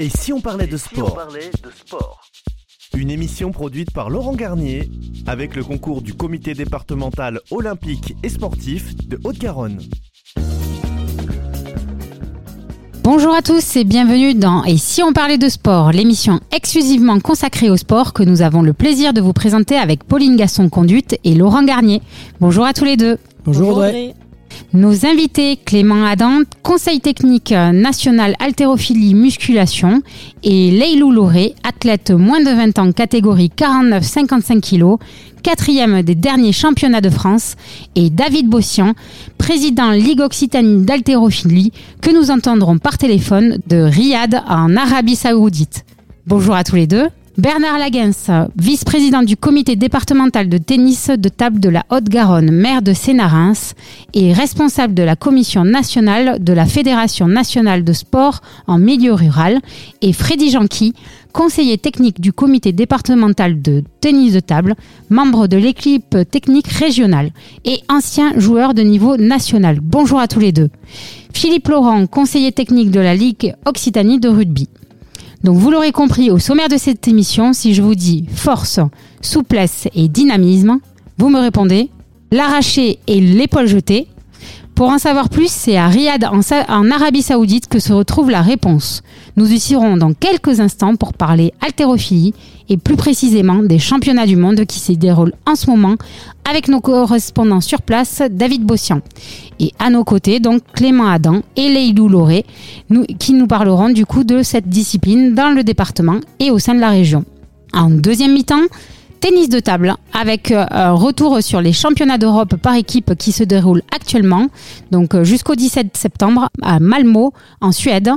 Et si on parlait de sport Une émission produite par Laurent Garnier avec le concours du comité départemental olympique et sportif de Haute-Garonne. Bonjour à tous et bienvenue dans Et si on parlait de sport, l'émission exclusivement consacrée au sport que nous avons le plaisir de vous présenter avec Pauline Gasson-Conduite et Laurent Garnier. Bonjour à tous les deux. Bonjour, Audrey. Nos invités, Clément Adam, conseil technique national haltérophilie musculation, et Leilou Lauré, athlète moins de 20 ans catégorie 49-55 kg, quatrième des derniers championnats de France, et David Bossian, président Ligue Occitanie d'haltérophilie, que nous entendrons par téléphone de Riyad en Arabie Saoudite. Bonjour à tous les deux. Bernard Lagens, vice-président du comité départemental de tennis de table de la Haute-Garonne, maire de Sénarins et responsable de la commission nationale de la Fédération nationale de sport en milieu rural, et Freddy Janqui, conseiller technique du comité départemental de tennis de table, membre de l'équipe technique régionale et ancien joueur de niveau national. Bonjour à tous les deux. Philippe Laurent, conseiller technique de la Ligue Occitanie de rugby. Donc vous l'aurez compris, au sommaire de cette émission, si je vous dis force, souplesse et dynamisme, vous me répondez l'arraché et l'épaule jetée. Pour en savoir plus, c'est à Riyad, en, Arabie Saoudite, que se retrouve la réponse. Nous y serons dans quelques instants pour parler haltérophilie et plus précisément des championnats du monde qui se déroulent en ce moment avec nos correspondants sur place, David Bossian. Et à nos côtés, donc Clément Adam et Leilou Lauré, qui nous parleront du coup de cette discipline dans le département et au sein de la région. En deuxième mi-temps, tennis de table avec euh, un retour sur les championnats d'Europe par équipe qui se déroulent actuellement, donc euh, jusqu'au 17 septembre à Malmo en Suède,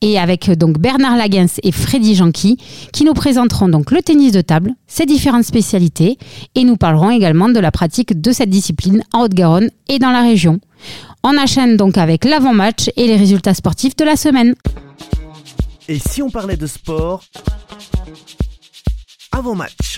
et avec euh, donc Bernard Lagens et Freddy Janqui qui nous présenteront donc le tennis de table, ses différentes spécialités, et nous parlerons également de la pratique de cette discipline en Haute-Garonne et dans la région. On enchaîne donc avec l'avant-match et les résultats sportifs de la semaine. Et si on parlait de sport avant-match?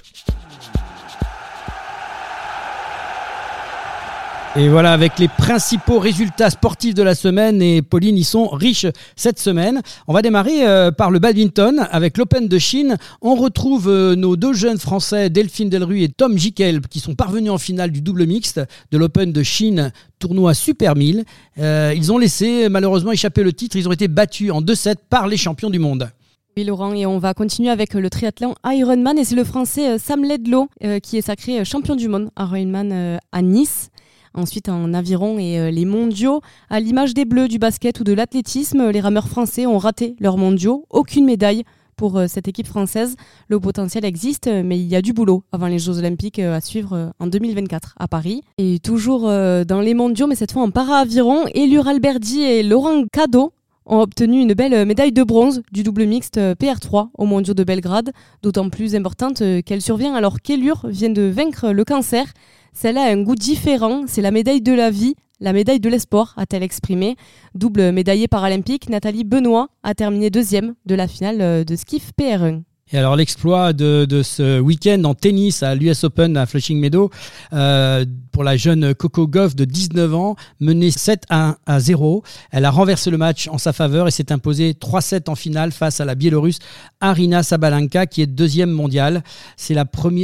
Et voilà, avec les principaux résultats sportifs de la semaine, et Pauline, ils sont riches cette semaine. On va démarrer euh, par le badminton avec l'Open de Chine. On retrouve euh, nos deux jeunes Français, Delphine Delru et Tom Jikel, qui sont parvenus en finale du double mixte de l'Open de Chine, tournoi Super 1000. Euh, ils ont laissé malheureusement échapper le titre. Ils ont été battus en 2-7 par les champions du monde. Oui Laurent, et on va continuer avec le triathlon Ironman et c'est le français Sam Ledlow qui est sacré champion du monde Ironman à Nice. Ensuite, en aviron et euh, les mondiaux, à l'image des Bleus, du basket ou de l'athlétisme, les rameurs français ont raté leurs mondiaux. Aucune médaille pour euh, cette équipe française. Le potentiel existe, mais il y a du boulot avant les Jeux Olympiques euh, à suivre en 2024 à Paris. Et toujours dans les mondiaux, mais cette fois en para-aviron, Elur Alberdi et Laurent Cadeau ont obtenu une belle médaille de bronze du double mixte PR3 aux mondiaux de Belgrade, d'autant plus importante qu'elle survient alors qu'Elur vient de vaincre le cancer celle-là a un goût différent, c'est la médaille de la vie, la médaille de l'espoir, a-t-elle exprimé. Double médaillée paralympique, Nathalie Benoît a terminé deuxième de la finale euh, de skiff PR1. Et alors l'exploit de, ce week-end en tennis à l'US Open à Flushing Meadow euh, pour la jeune Coco Goff de 19 ans, menée 7 à, 1 à 0. Elle a renversé le match en sa faveur et s'est imposée 3-7 en finale face à la Biélorusse Arina Sabalenka qui est deuxième mondiale. C'est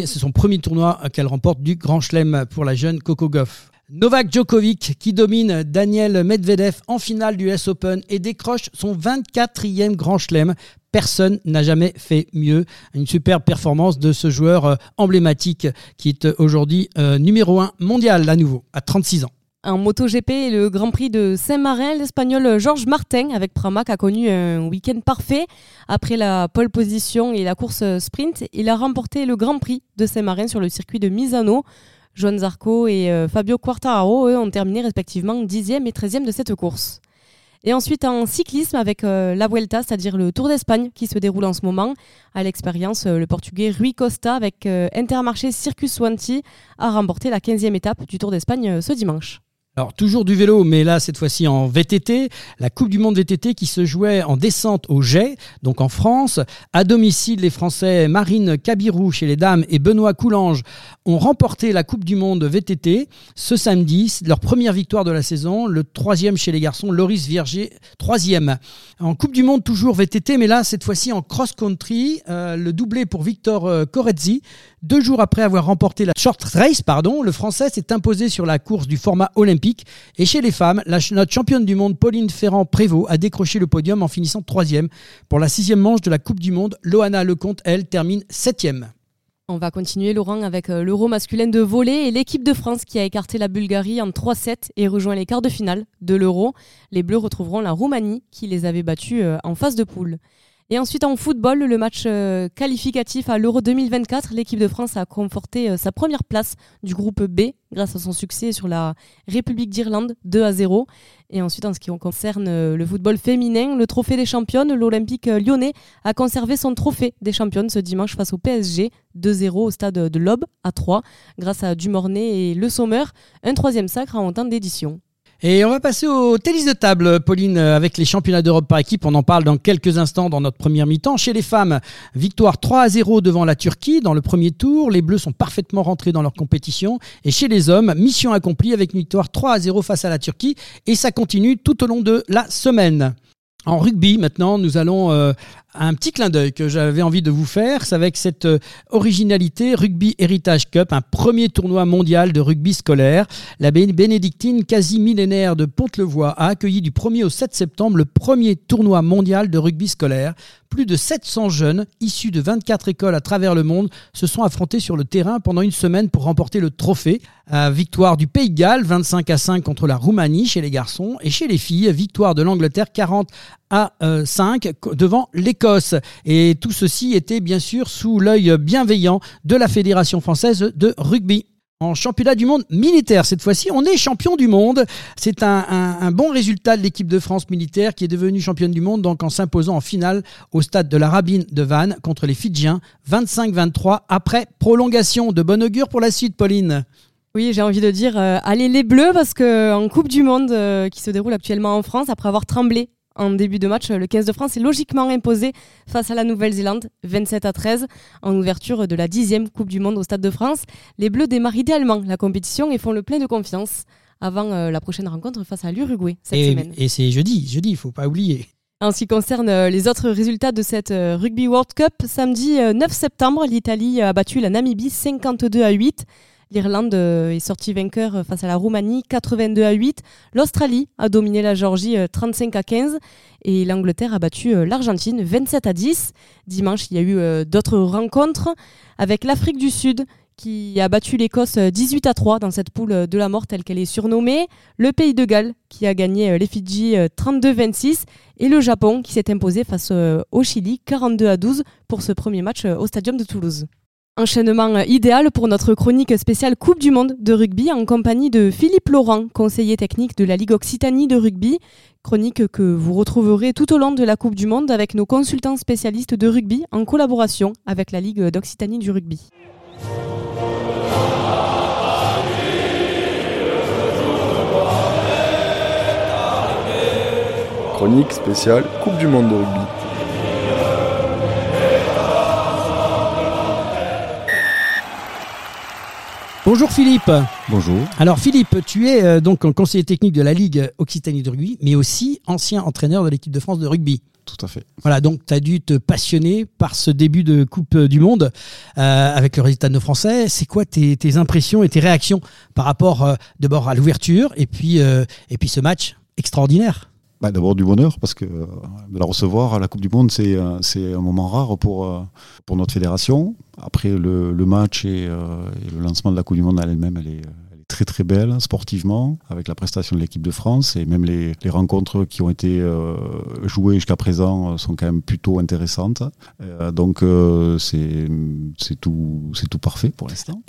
son premier tournoi qu'elle remporte du Grand Chelem pour la jeune Coco Goff. Novak Djokovic qui domine Daniel Medvedev en finale du US Open et décroche son 24e Grand Chelem. Personne n'a jamais fait mieux. Une superbe performance de ce joueur euh, emblématique qui est euh, aujourd'hui euh, numéro 1 mondial à nouveau, à 36 ans. En MotoGP, le Grand Prix de Saint-Marin, l'Espagnol Georges Martin avec Pramac a connu un week-end parfait. Après la pole position et la course sprint, il a remporté le Grand Prix de Saint-Marin sur le circuit de Misano. Joan Zarco et Fabio Quartararo, eux, ont terminé respectivement 10e et 13e de cette course. Et ensuite en cyclisme avec euh, la Vuelta, c'est-à-dire le Tour d'Espagne qui se déroule en ce moment. À l'expérience, euh, le Portugais Rui Costa avec Intermarché Circus Wanty a remporté la 15e étape du Tour d'Espagne ce dimanche. Alors toujours du vélo, mais là cette fois-ci en VTT, la Coupe du Monde VTT qui se jouait en descente au Jet, donc en France. À domicile, les Français Marine Cabirou chez les dames et Benoît Coulange ont remporté la Coupe du Monde VTT ce samedi, leur première victoire de la saison, le troisième chez les garçons, Loris Vierger, troisième. En Coupe du Monde toujours VTT, mais là cette fois-ci en cross-country, euh, le doublé pour Victor euh, Corezzi. Deux jours après avoir remporté la short race, pardon, le Français s'est imposé sur la course du format olympique. Et chez les femmes, notre championne du monde, Pauline Ferrand-Prévot, a décroché le podium en finissant troisième. Pour la sixième manche de la Coupe du Monde, Loana Lecomte, elle, termine septième. On va continuer, Laurent, avec euh, l'Euro masculin de volley et l'équipe de France qui a écarté la Bulgarie en 3-7 et rejoint les quarts de finale de l'Euro. Les Bleus retrouveront la Roumanie qui les avait battus euh, en phase de poule. Et ensuite en football, le match euh, qualificatif à l'Euro 2024, l'équipe de France a conforté euh, sa première place du groupe B grâce à son succès sur la République d'Irlande 2 à 0. Et ensuite en ce qui concerne euh, le football féminin, le trophée des championnes, l'Olympique lyonnais a conservé son trophée des championnes ce dimanche face au PSG 2-0 au stade de l'Aube à 3 grâce à Dumornay et Le Sommer, un troisième sacre en temps d'édition. Et on va passer au tennis de table, Pauline, avec les championnats d'Europe par équipe. On en parle dans quelques instants dans notre première mi-temps. Chez les femmes, victoire 3 à 0 devant la Turquie dans le premier tour. Les Bleus sont parfaitement rentrés dans leur compétition. Et chez les hommes, mission accomplie avec une victoire 3 à 0 face à la Turquie. Et ça continue tout au long de la semaine. En rugby, maintenant, nous allons euh, un petit clin d'œil que j'avais envie de vous faire, c'est avec cette euh, originalité Rugby Heritage Cup, un premier tournoi mondial de rugby scolaire. La bénédictine quasi millénaire de Pont-le-Voix a accueilli du 1er au 7 septembre le premier tournoi mondial de rugby scolaire. Plus de 700 jeunes issus de 24 écoles à travers le monde se sont affrontés sur le terrain pendant une semaine pour remporter le trophée. victoire du Pays de Galles, 25 à 5 contre la Roumanie chez les garçons et chez les filles, victoire de l'Angleterre 40 à 5 euh, devant l'Écosse. Et tout ceci était bien sûr sous l'œil bienveillant de la Fédération française de rugby en championnat du monde militaire. Cette fois-ci, on est champion du monde. C'est un, bon résultat de l'équipe de France militaire qui est devenue championne du monde donc en s'imposant en finale au stade de la Rabine de Vannes contre les Fidjiens 25-23 après prolongation. De bon augure pour la suite, Pauline. Oui, j'ai envie de dire euh, allez les Bleus parce que en Coupe du Monde euh, qui se déroule actuellement en France après avoir tremblé en début de match, le 15 de France est logiquement imposé face à la Nouvelle-Zélande, 27 à 13, en ouverture de la 10e Coupe du Monde au Stade de France. Les Bleus démarrent idéalement la compétition et font le plein de confiance avant euh, la prochaine rencontre face à l'Uruguay cette et, semaine. Et c'est jeudi, jeudi, il faut pas oublier. En ce qui concerne euh, les autres résultats de cette euh, Rugby World Cup, samedi 9 septembre, l'Italie a battu la Namibie 52 à 8. L'Irlande euh, est sortie vainqueur euh, face à la Roumanie 82 à 8. L'Australie a dominé la Géorgie 35 euh, à 15 et l'Angleterre a battu l'Argentine 27 à 10. Dimanche, il y a eu d'autres rencontres avec l'Afrique du Sud qui a battu l'Écosse 18 à 3 dans cette poule de la mort telle qu'elle est surnommée, le Pays de Galles qui a gagné les Fidji 32-26 et le Japon qui s'est imposé face au Chili 42 à 12 pour ce premier match au Stadium de Toulouse. Enchaînement idéal pour notre chronique spéciale Coupe du Monde de rugby en compagnie de Philippe Laurent, conseiller technique de la Ligue Occitanie de rugby. Chronique que vous retrouverez tout au long de la Coupe du Monde avec nos consultants spécialistes de rugby en collaboration avec la Ligue d'Occitanie du rugby. Chronique spéciale Coupe du Monde de rugby. Bonjour Philippe. Bonjour. Alors Philippe, tu es euh, donc conseiller technique de la Ligue Occitanie de rugby, mais aussi ancien entraîneur de l'équipe de France de rugby. Tout à fait. Voilà, donc tu as dû te passionner par ce début de Coupe du Monde euh, avec le résultat de nos Français. C'est quoi tes, impressions et tes réactions par rapport euh, d'abord à l'ouverture et puis, et puis ce match extraordinaire? Bah, D'abord du bonheur, parce que de la recevoir à la Coupe du Monde, c'est un moment rare pour, pour notre fédération. Après le, match euh, et, le lancement de la Coupe du Monde elle-même, elle est, très très belle sportivement, avec la prestation de l'équipe de France et même les, rencontres qui ont été euh, jouées jusqu'à présent sont quand même plutôt intéressantes. Euh, donc c'est tout, tout parfait pour l'instant.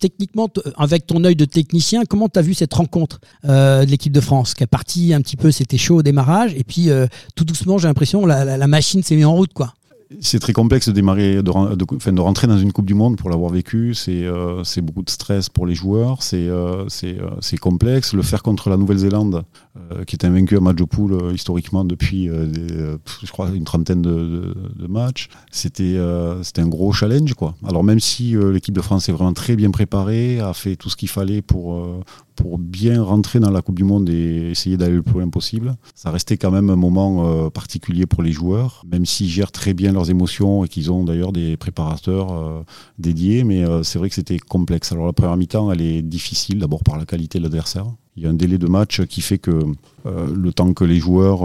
Techniquement, avec ton œil de technicien, comment tu as vu cette rencontre de l'équipe de France? Qui est partie un petit peu, c'était chaud au démarrage, et puis tout doucement, j'ai l'impression la, la, machine s'est mise en route. quoi. C'est très complexe de démarrer, de, de, de, rentrer dans une Coupe du Monde pour l'avoir vécu. C'est euh, beaucoup de stress pour les joueurs. C'est euh, euh complexe. Le faire contre la Nouvelle-Zélande, euh, qui est invaincu à match de poule euh, historiquement depuis, je crois, une trentaine de, de, matchs, c'était c'était un gros challenge. Quoi. Alors même si l'équipe de France est vraiment très bien préparée, a fait tout ce qu'il fallait pour pour bien rentrer dans la Coupe du Monde et essayer d'aller le plus loin possible. Ça restait quand même un moment euh, particulier pour les joueurs, même s'ils gèrent très bien leurs émotions et qu'ils ont d'ailleurs des préparateurs euh, dédiés, mais euh, c'est vrai que c'était complexe. Alors la première mi-temps, elle est difficile, d'abord par la qualité de l'adversaire. Il y a un délai de match qui fait que le temps que les joueurs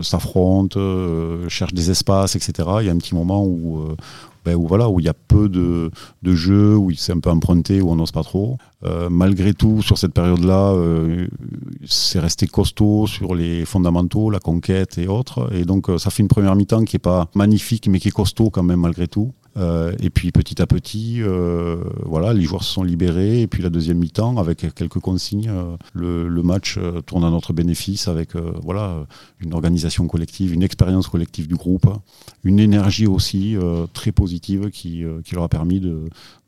s'affrontent, cherchent des espaces, etc., il y a un petit moment où, ben, où voilà, où il y a peu de, de jeux, où c'est un peu emprunté, où on n'ose pas trop. Euh, malgré tout, sur cette période-là, euh, c'est resté costaud sur les fondamentaux, la conquête et autres. Et donc, euh, ça fait une première mi-temps qui est pas magnifique, mais qui est costaud quand même malgré tout. Euh, et puis petit à petit, euh, voilà, les joueurs se sont libérés. Et puis la deuxième mi-temps, avec quelques consignes, euh, le, le, match tourne à notre bénéfice avec voilà une organisation collective, une expérience collective du groupe, une énergie aussi très positive qui, qui leur a permis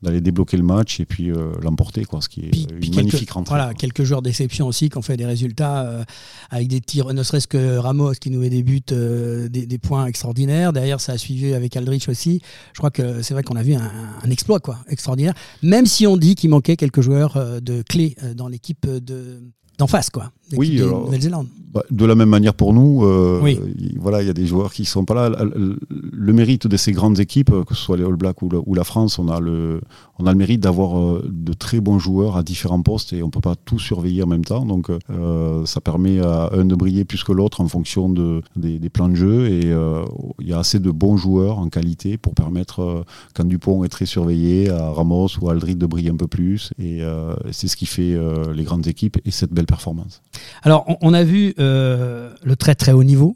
d'aller débloquer le match et puis l'emporter, quoi, ce qui est une magnifique rentrée. Voilà, quelques joueurs d'exception aussi qui ont fait des résultats avec des tirs, ne serait-ce que Ramos qui nous met des buts, des, des, points extraordinaires. Derrière, ça a suivi avec Aldrich aussi. Je crois c'est vrai qu'on a vu un, exploit extraordinaire, même si on dit qu'il manquait quelques joueurs euh, de clés euh, dans l'équipe de d'en face quoi. Oui, Nouvelle-Zélande. Bah, de la même manière pour nous, euh, voilà, il y a des joueurs qui sont pas là. Le, mérite de ces grandes équipes, que ce soit les All Blacks ou, la France, on a le, on a le mérite d'avoir euh, de très bons joueurs à différents postes et on peut pas tout surveiller en même temps. Donc, euh, ça permet à un de briller plus que l'autre en fonction de, des, plans de jeu et il y a assez de bons joueurs en qualité pour permettre, quand Dupont est très surveillé, à Ramos ou à Aldrid de briller un peu plus et c'est ce qui fait les grandes équipes et cette belle performance. Alors, on, a vu euh, le très très haut niveau,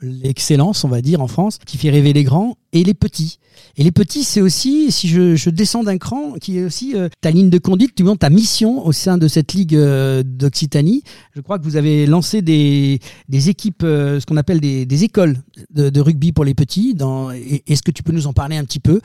l'excellence, on va dire, en France, qui fait rêver les grands et les petits. Et les petits, c'est aussi, si je, descends d'un cran, qui est aussi euh, ta ligne de conduite, tu montes ta mission au sein de cette ligue euh, d'Occitanie. Je crois que vous avez lancé des, équipes, ce qu'on appelle des, écoles de, rugby pour les petits. Est-ce que tu peux nous en parler un petit peu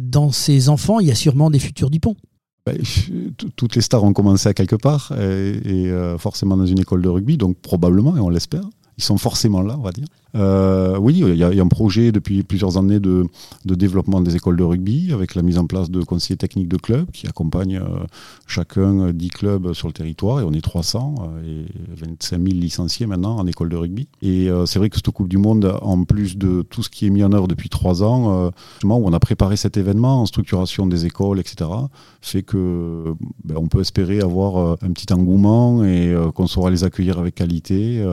Dans ces enfants, il y a sûrement des futurs Dupont. Bah, toutes les stars ont commencé à quelque part et, euh, forcément dans une école de rugby, donc probablement, et on l'espère, ils sont forcément là, on va dire. Euh, oui, il y, a, un projet depuis plusieurs années de, développement des écoles de rugby avec la mise en place de conseillers techniques de clubs qui accompagnent euh, chacun 10 clubs sur le territoire et on est 300 euh, et 25 000 licenciés maintenant en école de rugby. Et c'est vrai que cette Coupe du Monde, en plus de tout ce qui est mis en œuvre depuis trois ans, où on a préparé cet événement en structuration des écoles, etc., fait que ben, on peut espérer avoir un petit engouement et qu'on saura les accueillir avec qualité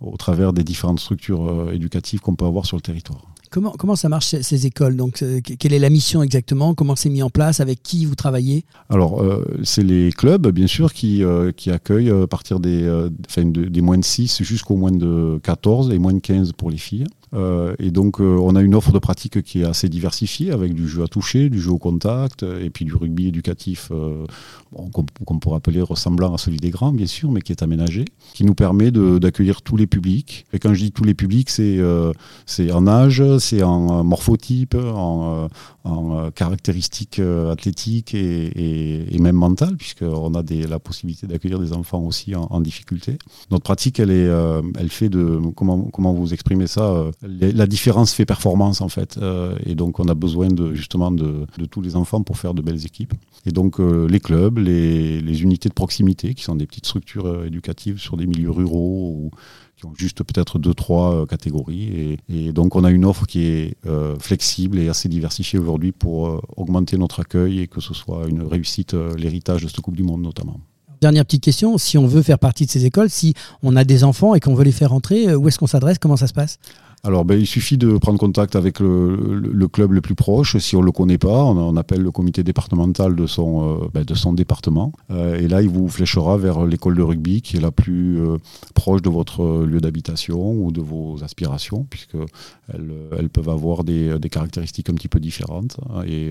au travers des différentes structures euh, qu'on peut avoir sur le territoire. Comment, comment ça marche ces, écoles Donc, euh, quelle est la mission exactement Comment c'est mis en place Avec qui vous travaillez? Alors, euh, c'est les clubs, bien sûr, qui, qui accueillent à partir des, des moins de 6 jusqu'au moins de 14 et moins de 15 pour les filles. Euh, et donc, euh, on a une offre de pratique qui est assez diversifiée, avec du jeu à toucher, du jeu au contact, et puis du rugby éducatif, euh, qu'on pourrait appeler ressemblant à celui des grands, bien sûr, mais qui est aménagé, qui nous permet d'accueillir tous les publics. Et quand je dis tous les publics, c'est en âge, c'est en morphotype, en, en caractéristiques athlétiques et, et, même mentales, puisqu'on a des, la possibilité d'accueillir des enfants aussi en, en, difficulté. Notre pratique, elle, est, elle fait de, comment, comment vous exprimez ça la différence fait performance en fait. Euh, et donc on a besoin de, justement de, tous les enfants pour faire de belles équipes. Et donc euh, les clubs, les, unités de proximité, qui sont des petites structures euh, éducatives sur des milieux ruraux ou qui ont juste peut-être deux, trois catégories. Et, donc on a une offre qui est flexible et assez diversifiée aujourd'hui pour augmenter notre accueil et que ce soit une réussite, l'héritage de cette Coupe du Monde notamment. Dernière petite question, si on veut faire partie de ces écoles, si on a des enfants et qu'on veut les faire entrer, où est-ce qu'on s'adresse? Comment ça se passe? Alors, ben, il suffit de prendre contact avec le, club le plus proche. Si on ne le connaît pas, on, appelle le comité départemental de son, euh, ben, département. Euh, et là, il vous fléchera vers l'école de rugby qui est la plus euh, proche de votre lieu d'habitation ou de vos aspirations, puisqu'elles elles peuvent avoir des, caractéristiques un petit peu différentes. Et,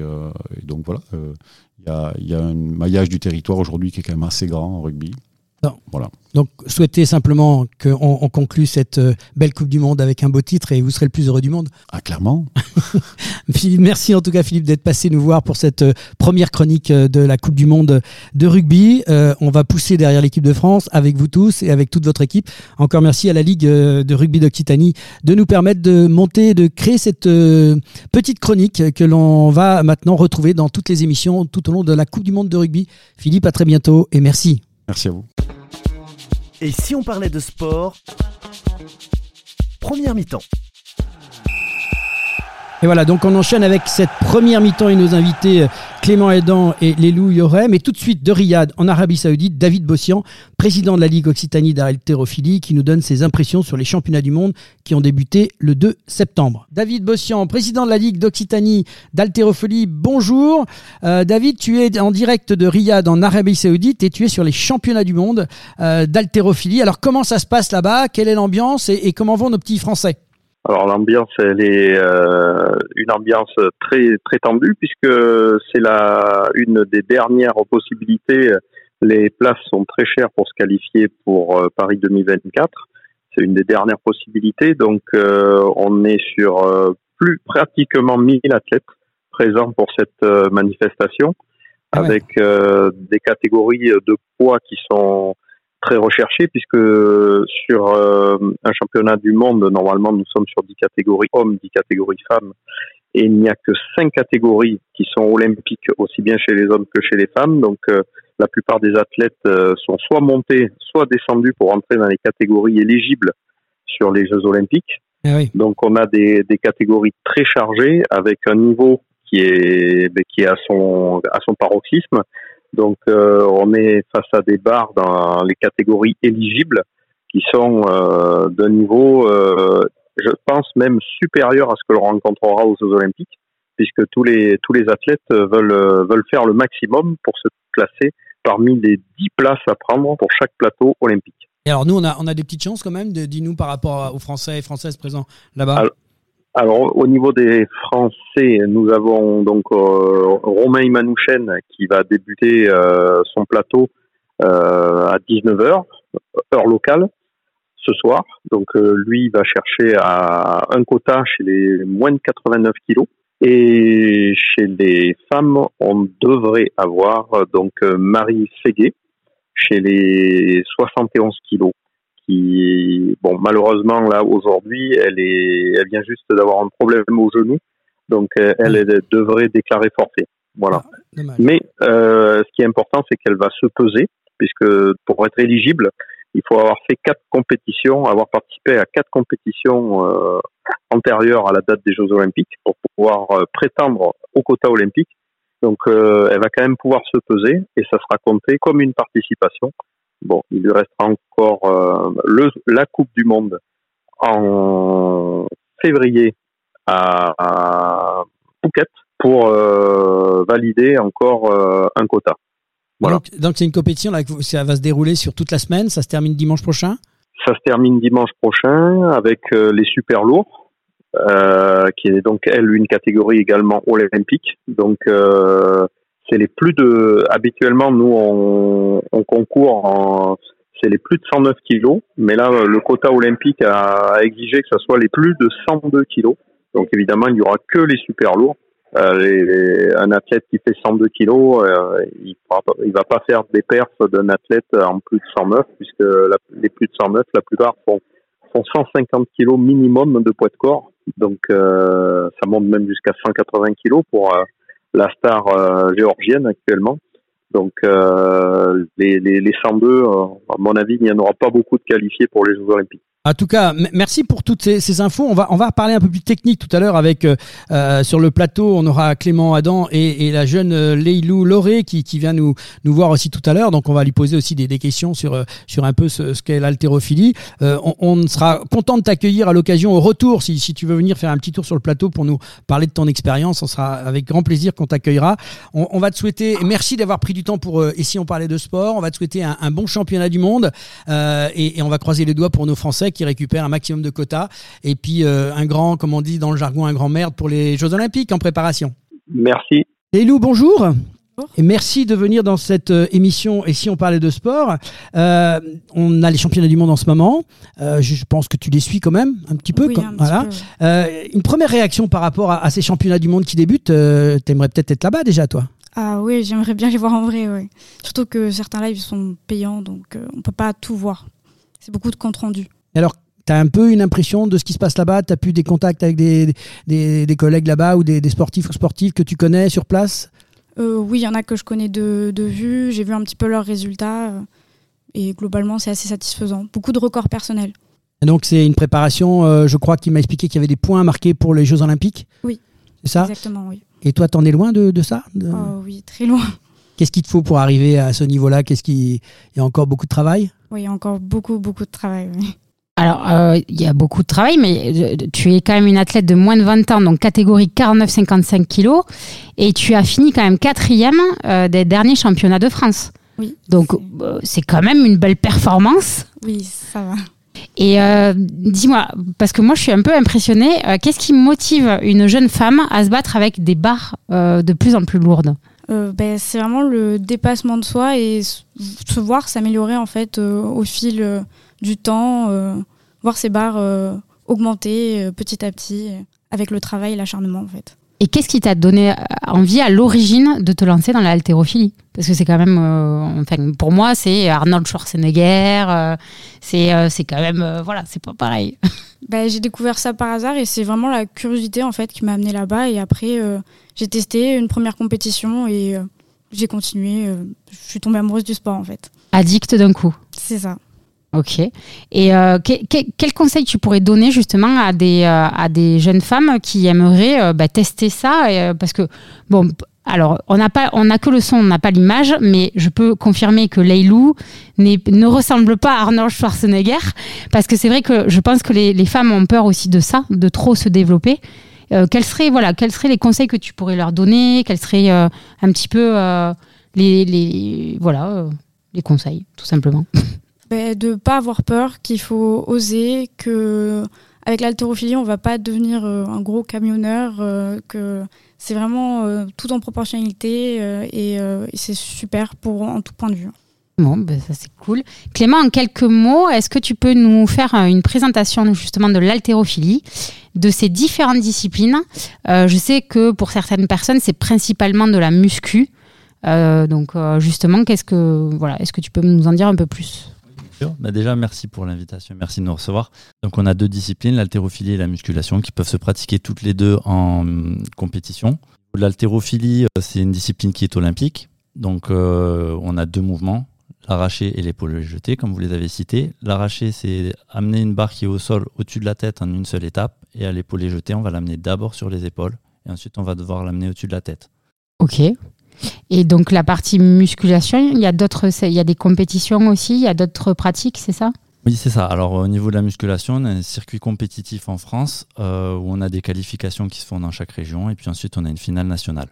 donc, voilà, il y a, y, a, un maillage du territoire aujourd'hui qui est quand même assez grand en rugby. Voilà. Donc, souhaitez simplement qu'on on conclue cette euh, belle Coupe du Monde avec un beau titre et vous serez le plus heureux du monde. Ah, clairement. Philippe, merci en tout cas, Philippe, d'être passé nous voir pour cette euh, première chronique euh, de la Coupe du Monde de rugby. on va pousser derrière l'équipe de France avec vous tous et avec toute votre équipe. Encore merci à la Ligue de rugby d'Occitanie de nous permettre de monter, de créer cette petite chronique que l'on va maintenant retrouver dans toutes les émissions tout au long de la Coupe du Monde de rugby. Philippe, à très bientôt et merci. Merci à vous. Et si on parlait de sport Première mi-temps. Et voilà, donc on enchaîne avec cette première mi-temps et nos invités euh, Clément Aidan et Lélou Yorem. Mais tout de suite de Riyad en Arabie Saoudite, David Bossian, président de la Ligue Occitanie d'haltérophilie, qui nous donne ses impressions sur les championnats du monde qui ont débuté le 2 septembre. David Bossian, président de la Ligue d'Occitanie d'haltérophilie, bonjour. Euh, David, tu es en direct de Riyad en Arabie Saoudite et tu es sur les championnats du monde euh. Alors comment ça se passe là-bas? Quelle est l'ambiance? Et comment vont nos petits Français? Alors l'ambiance, elle est euh, une ambiance très très tendue puisque c'est la une des dernières possibilités. Les places sont très chères pour se qualifier pour euh, Paris 2024. C'est une des dernières possibilités. Donc euh, on est sur euh, plus pratiquement 1000 athlètes présents pour cette manifestation, ah avec des catégories de poids qui sont très recherché puisque sur euh, un championnat du monde, normalement, nous sommes sur 10 catégories hommes, 10 catégories femmes, et il n'y a que 5 catégories qui sont olympiques aussi bien chez les hommes que chez les femmes. Donc, euh, la plupart des athlètes euh, sont soit montés, soit descendus pour entrer dans les catégories éligibles sur les Jeux olympiques. Eh Donc, on a des, des catégories très chargées avec un niveau qui est, qui est à son, à son paroxysme donc, euh, on est face à des barres dans les catégories éligibles qui sont euh, d'un niveau, euh, je pense même supérieur à ce que l'on rencontrera aux Jeux Olympiques, puisque tous les tous les athlètes veulent veulent faire le maximum pour se classer parmi les 10 places à prendre pour chaque plateau olympique. Et alors nous, on a, on a des petites chances quand même, dis-nous par rapport aux Français et Françaises présents là-bas? Alors, au niveau des Français, nous avons donc euh, Romain Imanouchen qui va débuter euh, son plateau euh, à 19h, heure locale, ce soir. Donc, lui va chercher à un quota chez les moins de 89 kilos. Et chez les femmes, on devrait avoir donc Marie Ségué chez les 71 kilos bon, malheureusement, là, aujourd'hui, elle est, elle vient juste d'avoir un problème au genou. Donc, euh, elle, elle devrait déclarer forfait. Voilà. Ah, Mais euh, ce qui est important, c'est qu'elle va se peser, puisque pour être éligible, il faut avoir fait quatre compétitions, avoir participé à quatre compétitions euh, antérieures à la date des Jeux Olympiques pour pouvoir euh, prétendre au quota olympique. Donc, elle va quand même pouvoir se peser et ça sera compté comme une participation. Bon, il lui restera encore euh, le, la Coupe du Monde en février à, à Phuket pour euh, valider encore euh, un quota. Voilà. Donc c'est une compétition là, ça va se dérouler sur toute la semaine, ça se termine dimanche prochain? Ça se termine dimanche prochain avec les super lourds, qui est donc elle une catégorie également olympique. Donc c'est les plus de. Habituellement, nous, on, on concourt en. C'est les plus de 109 kilos, mais là, le quota olympique a, exigé que ce soit les plus de 102 kilos. Donc, évidemment, il n'y aura que les super lourds. Euh, un athlète qui fait 102 kilos, euh, il ne va pas faire des perfs d'un athlète en plus de 109, puisque les plus de 109, la plupart font, font 150 kilos minimum de poids de corps. Donc, euh, ça monte même jusqu'à 180 kilos pour la star euh, géorgienne actuellement. Donc euh, les, les, les 102, euh, à mon avis, il n'y en aura pas beaucoup de qualifiés pour les Jeux Olympiques. En tout cas, merci pour toutes ces, infos. On va, on va parler un peu plus technique tout à l'heure avec euh, euh, sur le plateau. On aura Clément Adam et, et la jeune euh, Leilou Loré qui, qui vient nous, nous voir aussi tout à l'heure. Donc, on va lui poser aussi des, des questions sur, euh, sur un peu ce, ce qu'est l'haltérophilie. Euh, on, on, sera content de t'accueillir à l'occasion au retour. Si, si tu veux venir faire un petit tour sur le plateau pour nous parler de ton expérience, on sera avec grand plaisir qu'on t'accueillera. On, on, va te souhaiter, merci d'avoir pris du temps pour, ici on parlait de sport, on va te souhaiter un, un bon championnat du monde et, et on va croiser les doigts pour nos Français qui récupèrent un maximum de quotas. Et puis euh, un grand, comme on dit dans le jargon, un grand merde pour les Jeux Olympiques en préparation. Merci. Lou, bonjour. Et merci de venir dans cette euh, émission. Et si on parlait de sport, euh, on a les championnats du monde en ce moment. Euh, je pense que tu les suis quand même un petit peu. Oui, un petit voilà. peu, Euh, une première réaction par rapport à, à ces championnats du monde qui débutent. euh, T'aimerais peut-être être là-bas déjà, toi? Ah oui, j'aimerais bien les voir en vrai, ouais. Surtout que certains lives sont payants, donc euh, on peut pas tout voir. C'est beaucoup de comptes rendus. Alors, tu as un peu une impression de ce qui se passe là-bas? Tu as pu des contacts avec des, des, des collègues là-bas ou des, des sportifs ou sportives que tu connais sur place? Euh, oui, il y en a que je connais de, de vue, j'ai vu un petit peu leurs résultats, euh, et globalement, c'est assez satisfaisant. Beaucoup de records personnels. Et donc, c'est une préparation, euh, je crois qu'il m'a expliqué qu'il y avait des points marqués pour les Jeux Olympiques? Oui. C'est ça? Exactement, oui. Et toi, t'en es loin de, de ça? De- Oh oui, très loin. Qu'est-ce qu'il te faut pour arriver à ce niveau-là? Qu'est-ce qui... Il y a encore beaucoup de travail? Oui, il y a encore beaucoup, beaucoup de travail. oui. Alors, euh, il y a beaucoup de travail, mais euh, tu es quand même une athlète de moins de 20 ans, donc catégorie 49-55 kilos, et tu as fini quand même quatrième euh, des derniers championnats de France. Oui. Donc, c'est- quand même une belle performance. Oui, ça va. Et euh, dis-moi, parce que moi je suis un peu impressionnée, euh, qu'est-ce qui motive une jeune femme à se battre avec des barres euh, de plus en plus lourdes? Ben, c'est vraiment le dépassement de soi et se voir s'améliorer en fait au fil du temps, euh, voir ses barres euh, augmenter euh, petit à petit avec le travail et l'acharnement en fait. Et qu'est-ce qui t'a donné envie à l'origine de te lancer dans la haltérophilie Parce que c'est quand même, euh, enfin, pour moi, c'est Arnold Schwarzenegger, euh, c'est euh, quand même, voilà, c'est pas pareil. Ben, j'ai découvert ça par hasard et c'est vraiment la curiosité en fait qui m'a amené là-bas et après j'ai testé une première compétition et j'ai continué. je suis tombée amoureuse du sport en fait. Addict d'un coup. C'est ça. Ok. Et euh, que- que- quel conseil tu pourrais donner justement à des, euh, à des jeunes femmes qui aimeraient euh, bah, tester ça euh, Parce que, bon, alors, on n'a que le son, on n'a pas l'image, mais je peux confirmer que Leilou ne ressemble pas à Arnold Schwarzenegger, parce que c'est vrai que je pense que les, les femmes ont peur aussi de ça, de trop se développer. Quels seraient, voilà, quels seraient les conseils que tu pourrais leur donner? Quels seraient un petit peu les, les, voilà, les conseils, tout simplement? Ben, de pas avoir peur, qu'il faut oser, que avec l'haltérophilie, on va pas devenir euh, un gros camionneur, euh, que c'est vraiment euh, tout en proportionnalité et, c'est super pour en tout point de vue. Bon, ben ça c'est cool. Clément, en quelques mots, est-ce que tu peux nous faire une présentation justement de l'haltérophilie, de ces différentes disciplines? Je sais que pour certaines personnes, c'est principalement de la muscu. Donc justement, qu'est-ce que voilà, est-ce que tu peux nous en dire un peu plus? Bah déjà, merci pour l'invitation, merci de nous recevoir. Donc, on a deux disciplines, l'haltérophilie et la musculation, qui peuvent se pratiquer toutes les deux en hum, compétition. L'haltérophilie, euh, c'est une discipline qui est olympique. Donc, euh, on a deux mouvements, l'arraché et l'épaule jetée, comme vous les avez cités. L'arraché, c'est amener une barre qui est au sol au-dessus de la tête en une seule étape. Et à l'épaule jetée, on va l'amener d'abord sur les épaules. Et ensuite, on va devoir l'amener au-dessus de la tête. Ok. Et donc la partie musculation, il y a d'autres, il y a des compétitions aussi, il y a d'autres pratiques, c'est ça? Oui, c'est ça. Alors, au niveau de la musculation, on a un circuit compétitif en France euh, où on a des qualifications qui se font dans chaque région et puis ensuite on a une finale nationale.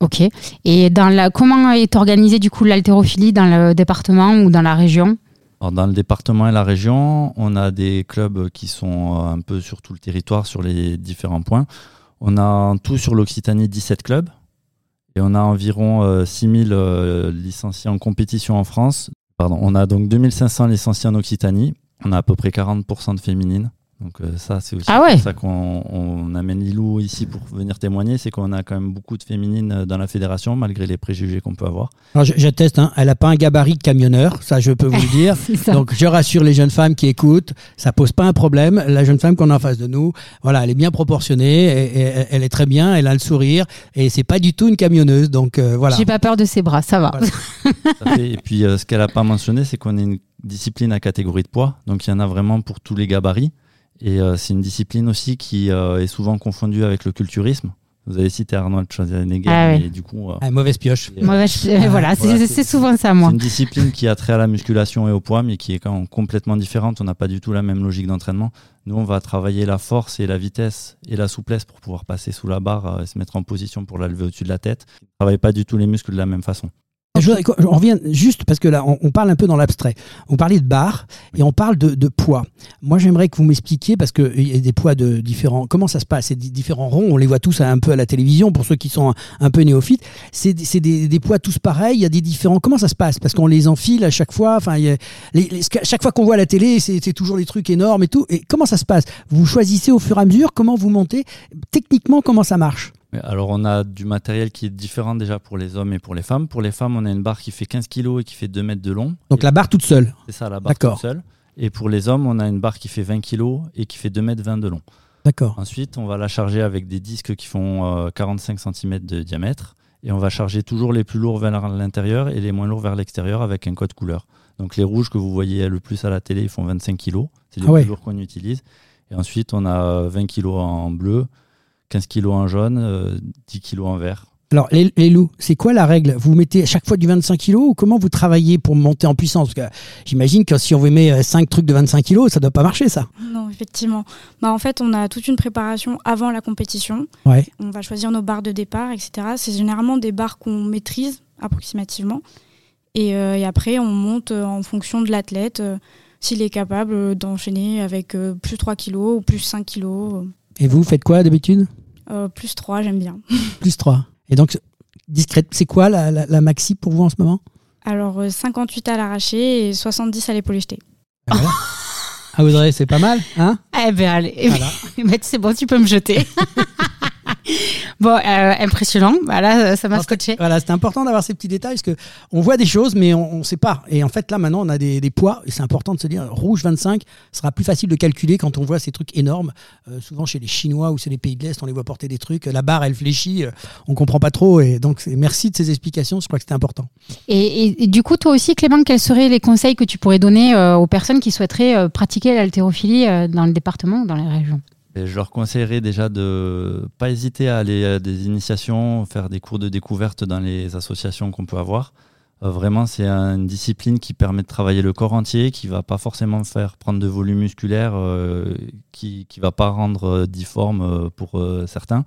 Ok. Et dans la, comment est organisée du coup l'haltérophilie dans le département ou dans la région? Alors, dans le département et la région, on a des clubs qui sont euh, un peu sur tout le territoire, sur les différents points. On a en tout sur l'Occitanie 17 clubs et on a environ euh, 6000 euh, licenciés en compétition en France. Pardon, on a donc 2500 licenciés en Occitanie. On a à peu près 40% de féminines. Donc euh, ça, c'est aussi Ah ouais. pour ça qu'on on amène Lilou ici pour venir témoigner. C'est qu'on a quand même beaucoup de féminines euh, dans la fédération, malgré les préjugés qu'on peut avoir. Alors, je- j'atteste, hein, elle n'a pas un gabarit de camionneur, ça je peux vous le dire. C'est ça. Donc je rassure les jeunes femmes qui écoutent, ça pose pas un problème. La jeune femme qu'on a en face de nous, voilà, elle est bien proportionnée, et- et- elle est très bien, elle a le sourire, et c'est pas du tout une camionneuse. Donc euh, voilà. J'ai pas peur de ses bras, ça va. Voilà. Fait. Et puis, euh, ce qu'elle n'a pas mentionné, c'est qu'on est une discipline à catégorie de poids. Donc, il y en a vraiment pour tous les gabarits. Et euh, c'est une discipline aussi qui euh, est souvent confondue avec le culturisme. Vous avez cité Arnold Schwarzenegger, Ah ouais. mais du coup, euh, Ah, mauvaise pioche. et, euh, je- euh, voilà, c'est Voilà, c'est c'est- souvent ça, c'est moi. une discipline qui a trait à la musculation et au poids, mais qui est quand même complètement différente. On n'a pas du tout la même logique d'entraînement. Nous, on va travailler la force et la vitesse et la souplesse pour pouvoir passer sous la barre euh, et se mettre en position pour la lever au-dessus de la tête. On ne travaille pas du tout les muscles de la même façon. On revient juste parce que là, on, parle un peu dans l'abstrait. On parlait de barre et on parle de, poids. Moi, j'aimerais que vous m'expliquiez parce qu'il y a des poids de différents. Comment ça se passe? C'est différents ronds. On les voit tous un peu à la télévision pour ceux qui sont un, peu néophytes. C'est des, poids tous pareils. Il y a des différents. Comment ça se passe? Parce qu'on les enfile à chaque fois. Enfin, chaque fois qu'on voit la télé, c'est toujours des trucs énormes et tout. Et comment ça se passe? Vous choisissez au fur et à mesure comment vous montez? Techniquement, comment ça marche? Alors on a du matériel qui est différent déjà pour les hommes et pour les femmes. Pour les femmes, on a une barre qui fait 15 kg et qui fait 2 mètres de long. Donc la barre toute seule C'est ça, la barre toute seule. Et pour les hommes, on a une barre qui fait 20 kg et qui fait 2 mètres 20 de long. D'accord. Ensuite, on va la charger avec des disques qui font 45 euh, cm de diamètre. Et on va charger toujours les plus lourds vers l'intérieur et les moins lourds vers l'extérieur avec un code couleur. Donc les rouges que vous voyez le plus à la télé, ils font 25 kg. C'est les ah plus lourds qu'on utilise. Et ensuite, on a 20 kg en bleu, 15 kilos en jaune, 10 euh, kilos en vert. Alors, les, loups, c'est quoi la règle? Vous mettez à chaque fois du 25 kilos ou comment vous travaillez pour monter en puissance? Parce que j'imagine que si on vous met 5 euh, trucs de 25 kilos, ça ne doit pas marcher, ça. Non, effectivement. Bah, en fait, on a toute une préparation avant la compétition. Ouais. On va choisir nos barres de départ, etc. C'est généralement des barres qu'on maîtrise approximativement. Et, euh, après, on monte en fonction de l'athlète, s'il est capable d'enchaîner avec plus 3 kilos ou plus 5 kilos. Et vous, faites quoi d'habitude euh, Plus 3, j'aime bien. plus 3. Et donc, discrète, c'est quoi la, maxi pour vous en ce moment Alors, 58 euh, à l'arraché et 70 à l'épaule jetée. Ah, ah, Audrey, c'est pas mal, hein Eh ben allez, c'est bon, tu peux me jeter. Bon, euh, impressionnant. Voilà, ça m'a scotché. Voilà, c'est important d'avoir ces petits détails parce que on voit des choses, mais on ne sait pas. Et en fait, là, maintenant, on a des, poids et c'est important de se dire rouge 25 sera plus facile de calculer quand on voit ces trucs énormes. Euh, souvent, chez les Chinois ou c'est les pays de l'Est, on les voit porter des trucs. La barre, elle fléchit, euh, on comprend pas trop. Et donc, merci de ces explications. Je crois que c'était important. Et, du coup, toi aussi, Clément, quels seraient les conseils que tu pourrais donner aux personnes qui souhaiteraient pratiquer l'haltérophilie dans le département ou dans les régions je leur conseillerais déjà de pas hésiter à aller à des initiations, faire des cours de découverte dans les associations qu'on peut avoir. Euh, vraiment, c'est une discipline qui permet de travailler le corps entier, qui va pas forcément faire prendre de volume musculaire, euh, qui ne va pas rendre euh, difforme pour certains.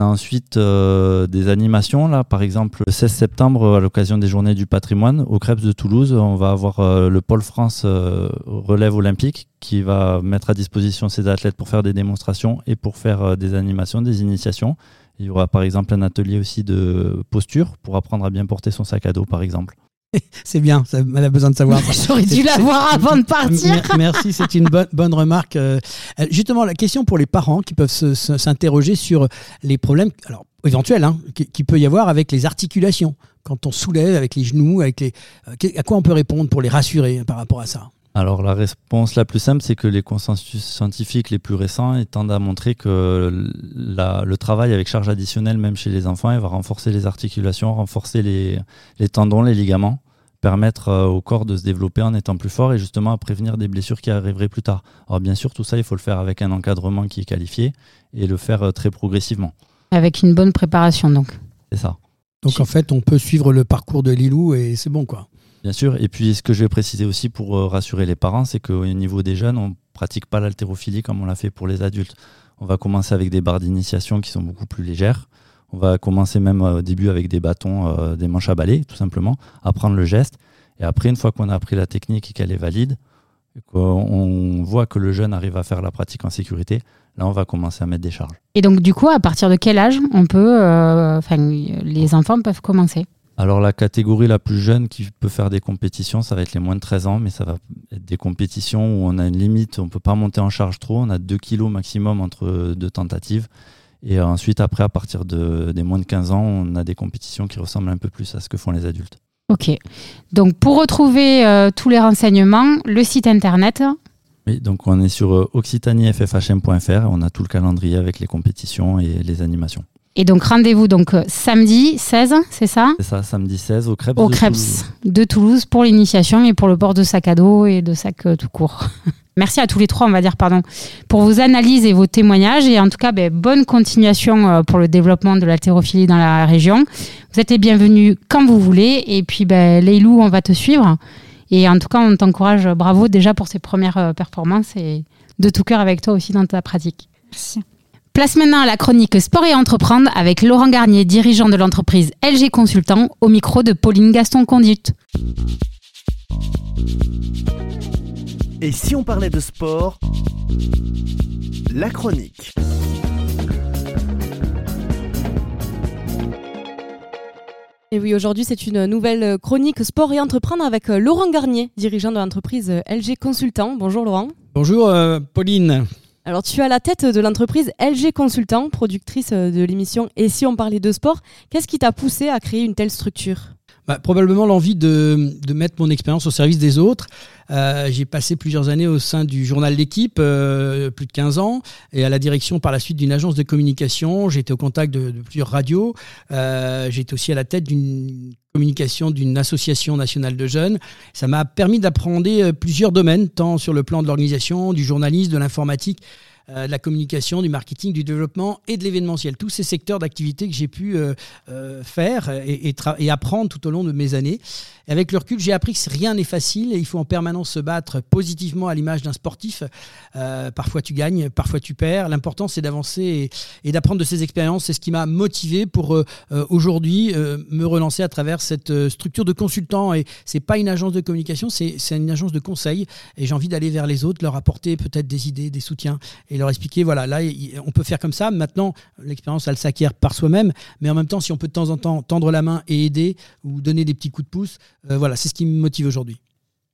Ensuite euh, des animations. Là, par exemple, le 16 septembre, à l'occasion des Journées du patrimoine, au Crêpes de Toulouse, on va avoir euh, le pôle France euh, relève olympique qui va mettre à disposition ses athlètes pour faire des démonstrations et pour faire des animations, des initiations. Il y aura par exemple un atelier aussi de posture pour apprendre à bien porter son sac à dos, par exemple. c'est bien, ça, elle a besoin de savoir. J'aurais dû l'avoir avant de partir. Merci, c'est une bonne, bonne remarque. Euh, justement, la question pour les parents qui peuvent s'interroger sur les problèmes alors, éventuels hein, qui, peut y avoir avec les articulations. Quand on soulève avec les genoux, avec les, euh, à quoi on peut répondre pour les rassurer par rapport à ça? Alors la réponse la plus simple, c'est que les consensus scientifiques les plus récents tendent à montrer que le travail avec charge additionnelle, même chez les enfants, il va renforcer les articulations, renforcer les, tendons, les ligaments, permettre euh, au corps de se développer en étant plus fort et justement à prévenir des blessures qui arriveraient plus tard. Alors bien sûr, tout ça, il faut le faire avec un encadrement qui est qualifié et le faire euh, très progressivement. Avec une bonne préparation donc. C'est ça. Donc en fait, on peut suivre le parcours de Lilou et c'est bon quoi. Bien sûr. Et puis, ce que je vais préciser aussi pour euh, rassurer les parents, c'est qu'au niveau des jeunes, on ne pratique pas l'haltérophilie comme on l'a fait pour les adultes. On va commencer avec des barres d'initiation qui sont beaucoup plus légères. On va commencer même euh, au début avec des bâtons, euh, des manches à balai, tout simplement, apprendre le geste. Et après, une fois qu'on a appris la technique et qu'elle est valide, qu'on voit que le jeune arrive à faire la pratique en sécurité, là, on va commencer à mettre des charges. Et donc, du coup, à partir de quel âge on peut, les enfants peuvent commencer? Alors la catégorie la plus jeune qui peut faire des compétitions, ça va être les moins de 13 ans, mais ça va être des compétitions où on a une limite, on ne peut pas monter en charge trop, on a 2 kilos maximum entre deux tentatives. Et ensuite, après, à partir de, des moins de 15 ans, on a des compétitions qui ressemblent un peu plus à ce que font les adultes. Ok. Donc pour retrouver euh, tous les renseignements, le site internet oui, donc on est sur euh, occitanieffhm.fr, on a tout le calendrier avec les compétitions et les animations. Et donc rendez-vous donc euh, samedi 16, c'est ça? C'est ça, samedi 16 au Crêpes, au de, Toulouse. de Toulouse pour l'initiation et pour le port de sac à dos et de sac tout court. Merci à tous les trois, on va dire, pardon, pour vos analyses et vos témoignages. Et en tout cas, ben, bonne continuation euh, pour le développement de l'haltérophilie dans la région. Vous êtes les bienvenus quand vous voulez. Et puis, ben, Leilou, on va te suivre. Et en tout cas, on t'encourage. Bravo déjà pour ces premières performances et de tout cœur avec toi aussi dans ta pratique. Merci. Place maintenant à la chronique Sport et Entreprendre avec Laurent Garnier, dirigeant de l'entreprise LG Consultant, au micro de Pauline Gaston-Conduite. Et si on parlait de sport La chronique. Et oui, aujourd'hui, c'est une nouvelle chronique sport et entreprendre avec euh, Laurent Garnier, dirigeant de l'entreprise euh, LG Consultant. Bonjour Laurent. Bonjour euh, Pauline. Alors, tu as la tête de l'entreprise LG Consultant, productrice de l'émission Et si on parlait de sport Qu'est-ce qui t'a poussé à créer une telle structure? Bah, probablement l'envie de, de, mettre mon expérience au service des autres. Euh, j'ai passé plusieurs années au sein du journal d'équipe, euh, plus de 15 ans, et à la direction par la suite d'une agence de communication. J'ai été au contact de, de plusieurs radios. Euh, j'ai été aussi à la tête d'une communication d'une association nationale de jeunes. Ça m'a permis d'apprendre euh, plusieurs domaines, tant sur le plan de l'organisation, du journalisme, de l'informatique. Euh, de la communication, du marketing, du développement et de l'événementiel. Tous ces secteurs d'activité que j'ai pu euh, euh, faire et, apprendre tout au long de mes années. Avec le recul, j'ai appris que rien n'est facile et il faut en permanence se battre positivement à l'image d'un sportif. Euh, parfois tu gagnes, parfois tu perds. L'important c'est d'avancer et, d'apprendre de ces expériences. C'est ce qui m'a motivé pour euh, aujourd'hui euh, me relancer à travers cette structure de consultant. Et c'est pas une agence de communication, c'est une agence de conseil. Et j'ai envie d'aller vers les autres, leur apporter peut-être des idées, des soutiens leur expliquer voilà, là on peut faire comme ça. Maintenant, l'expérience elle s'acquiert par soi-même, mais en même temps, si on peut de temps en temps tendre la main et aider ou donner des petits coups de pouce, euh, voilà, c'est ce qui me motive aujourd'hui.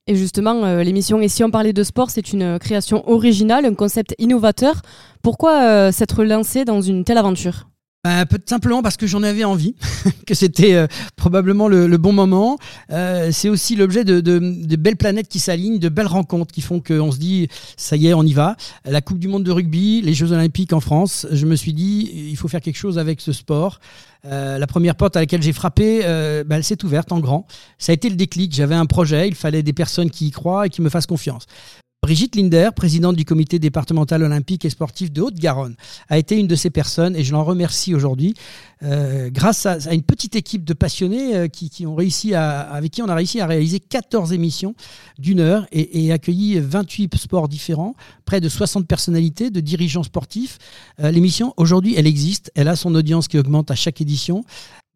Et justement, euh, l'émission Et si on parlait de sport, c'est une création originale, un concept innovateur. Pourquoi euh, s'être lancé dans une telle aventure? Bah, peu simplement parce que j'en avais envie, que c'était euh, probablement le, bon moment. Euh, c'est aussi l'objet de, de, belles planètes qui s'alignent, de belles rencontres qui font qu'on se dit ça y est, on y va. La Coupe du Monde de rugby, les Jeux Olympiques en France, je me suis dit il faut faire quelque chose avec ce sport. Euh, la première porte à laquelle j'ai frappé, bah, elle s'est ouverte en grand. Ça a été le déclic. J'avais un projet, il fallait des personnes qui y croient et qui me fassent confiance. Brigitte Linder, présidente du comité départemental olympique et sportif de Haute-Garonne, a été une de ces personnes et je l'en remercie aujourd'hui. Euh, grâce à, une petite équipe de passionnés euh, qui, qui, ont réussi à, avec qui on a réussi à réaliser 14 émissions d'une heure et, et, accueilli 28 sports différents, près de 60 personnalités, de dirigeants sportifs. Euh, L'émission, aujourd'hui, elle existe, elle a son audience qui augmente à chaque édition.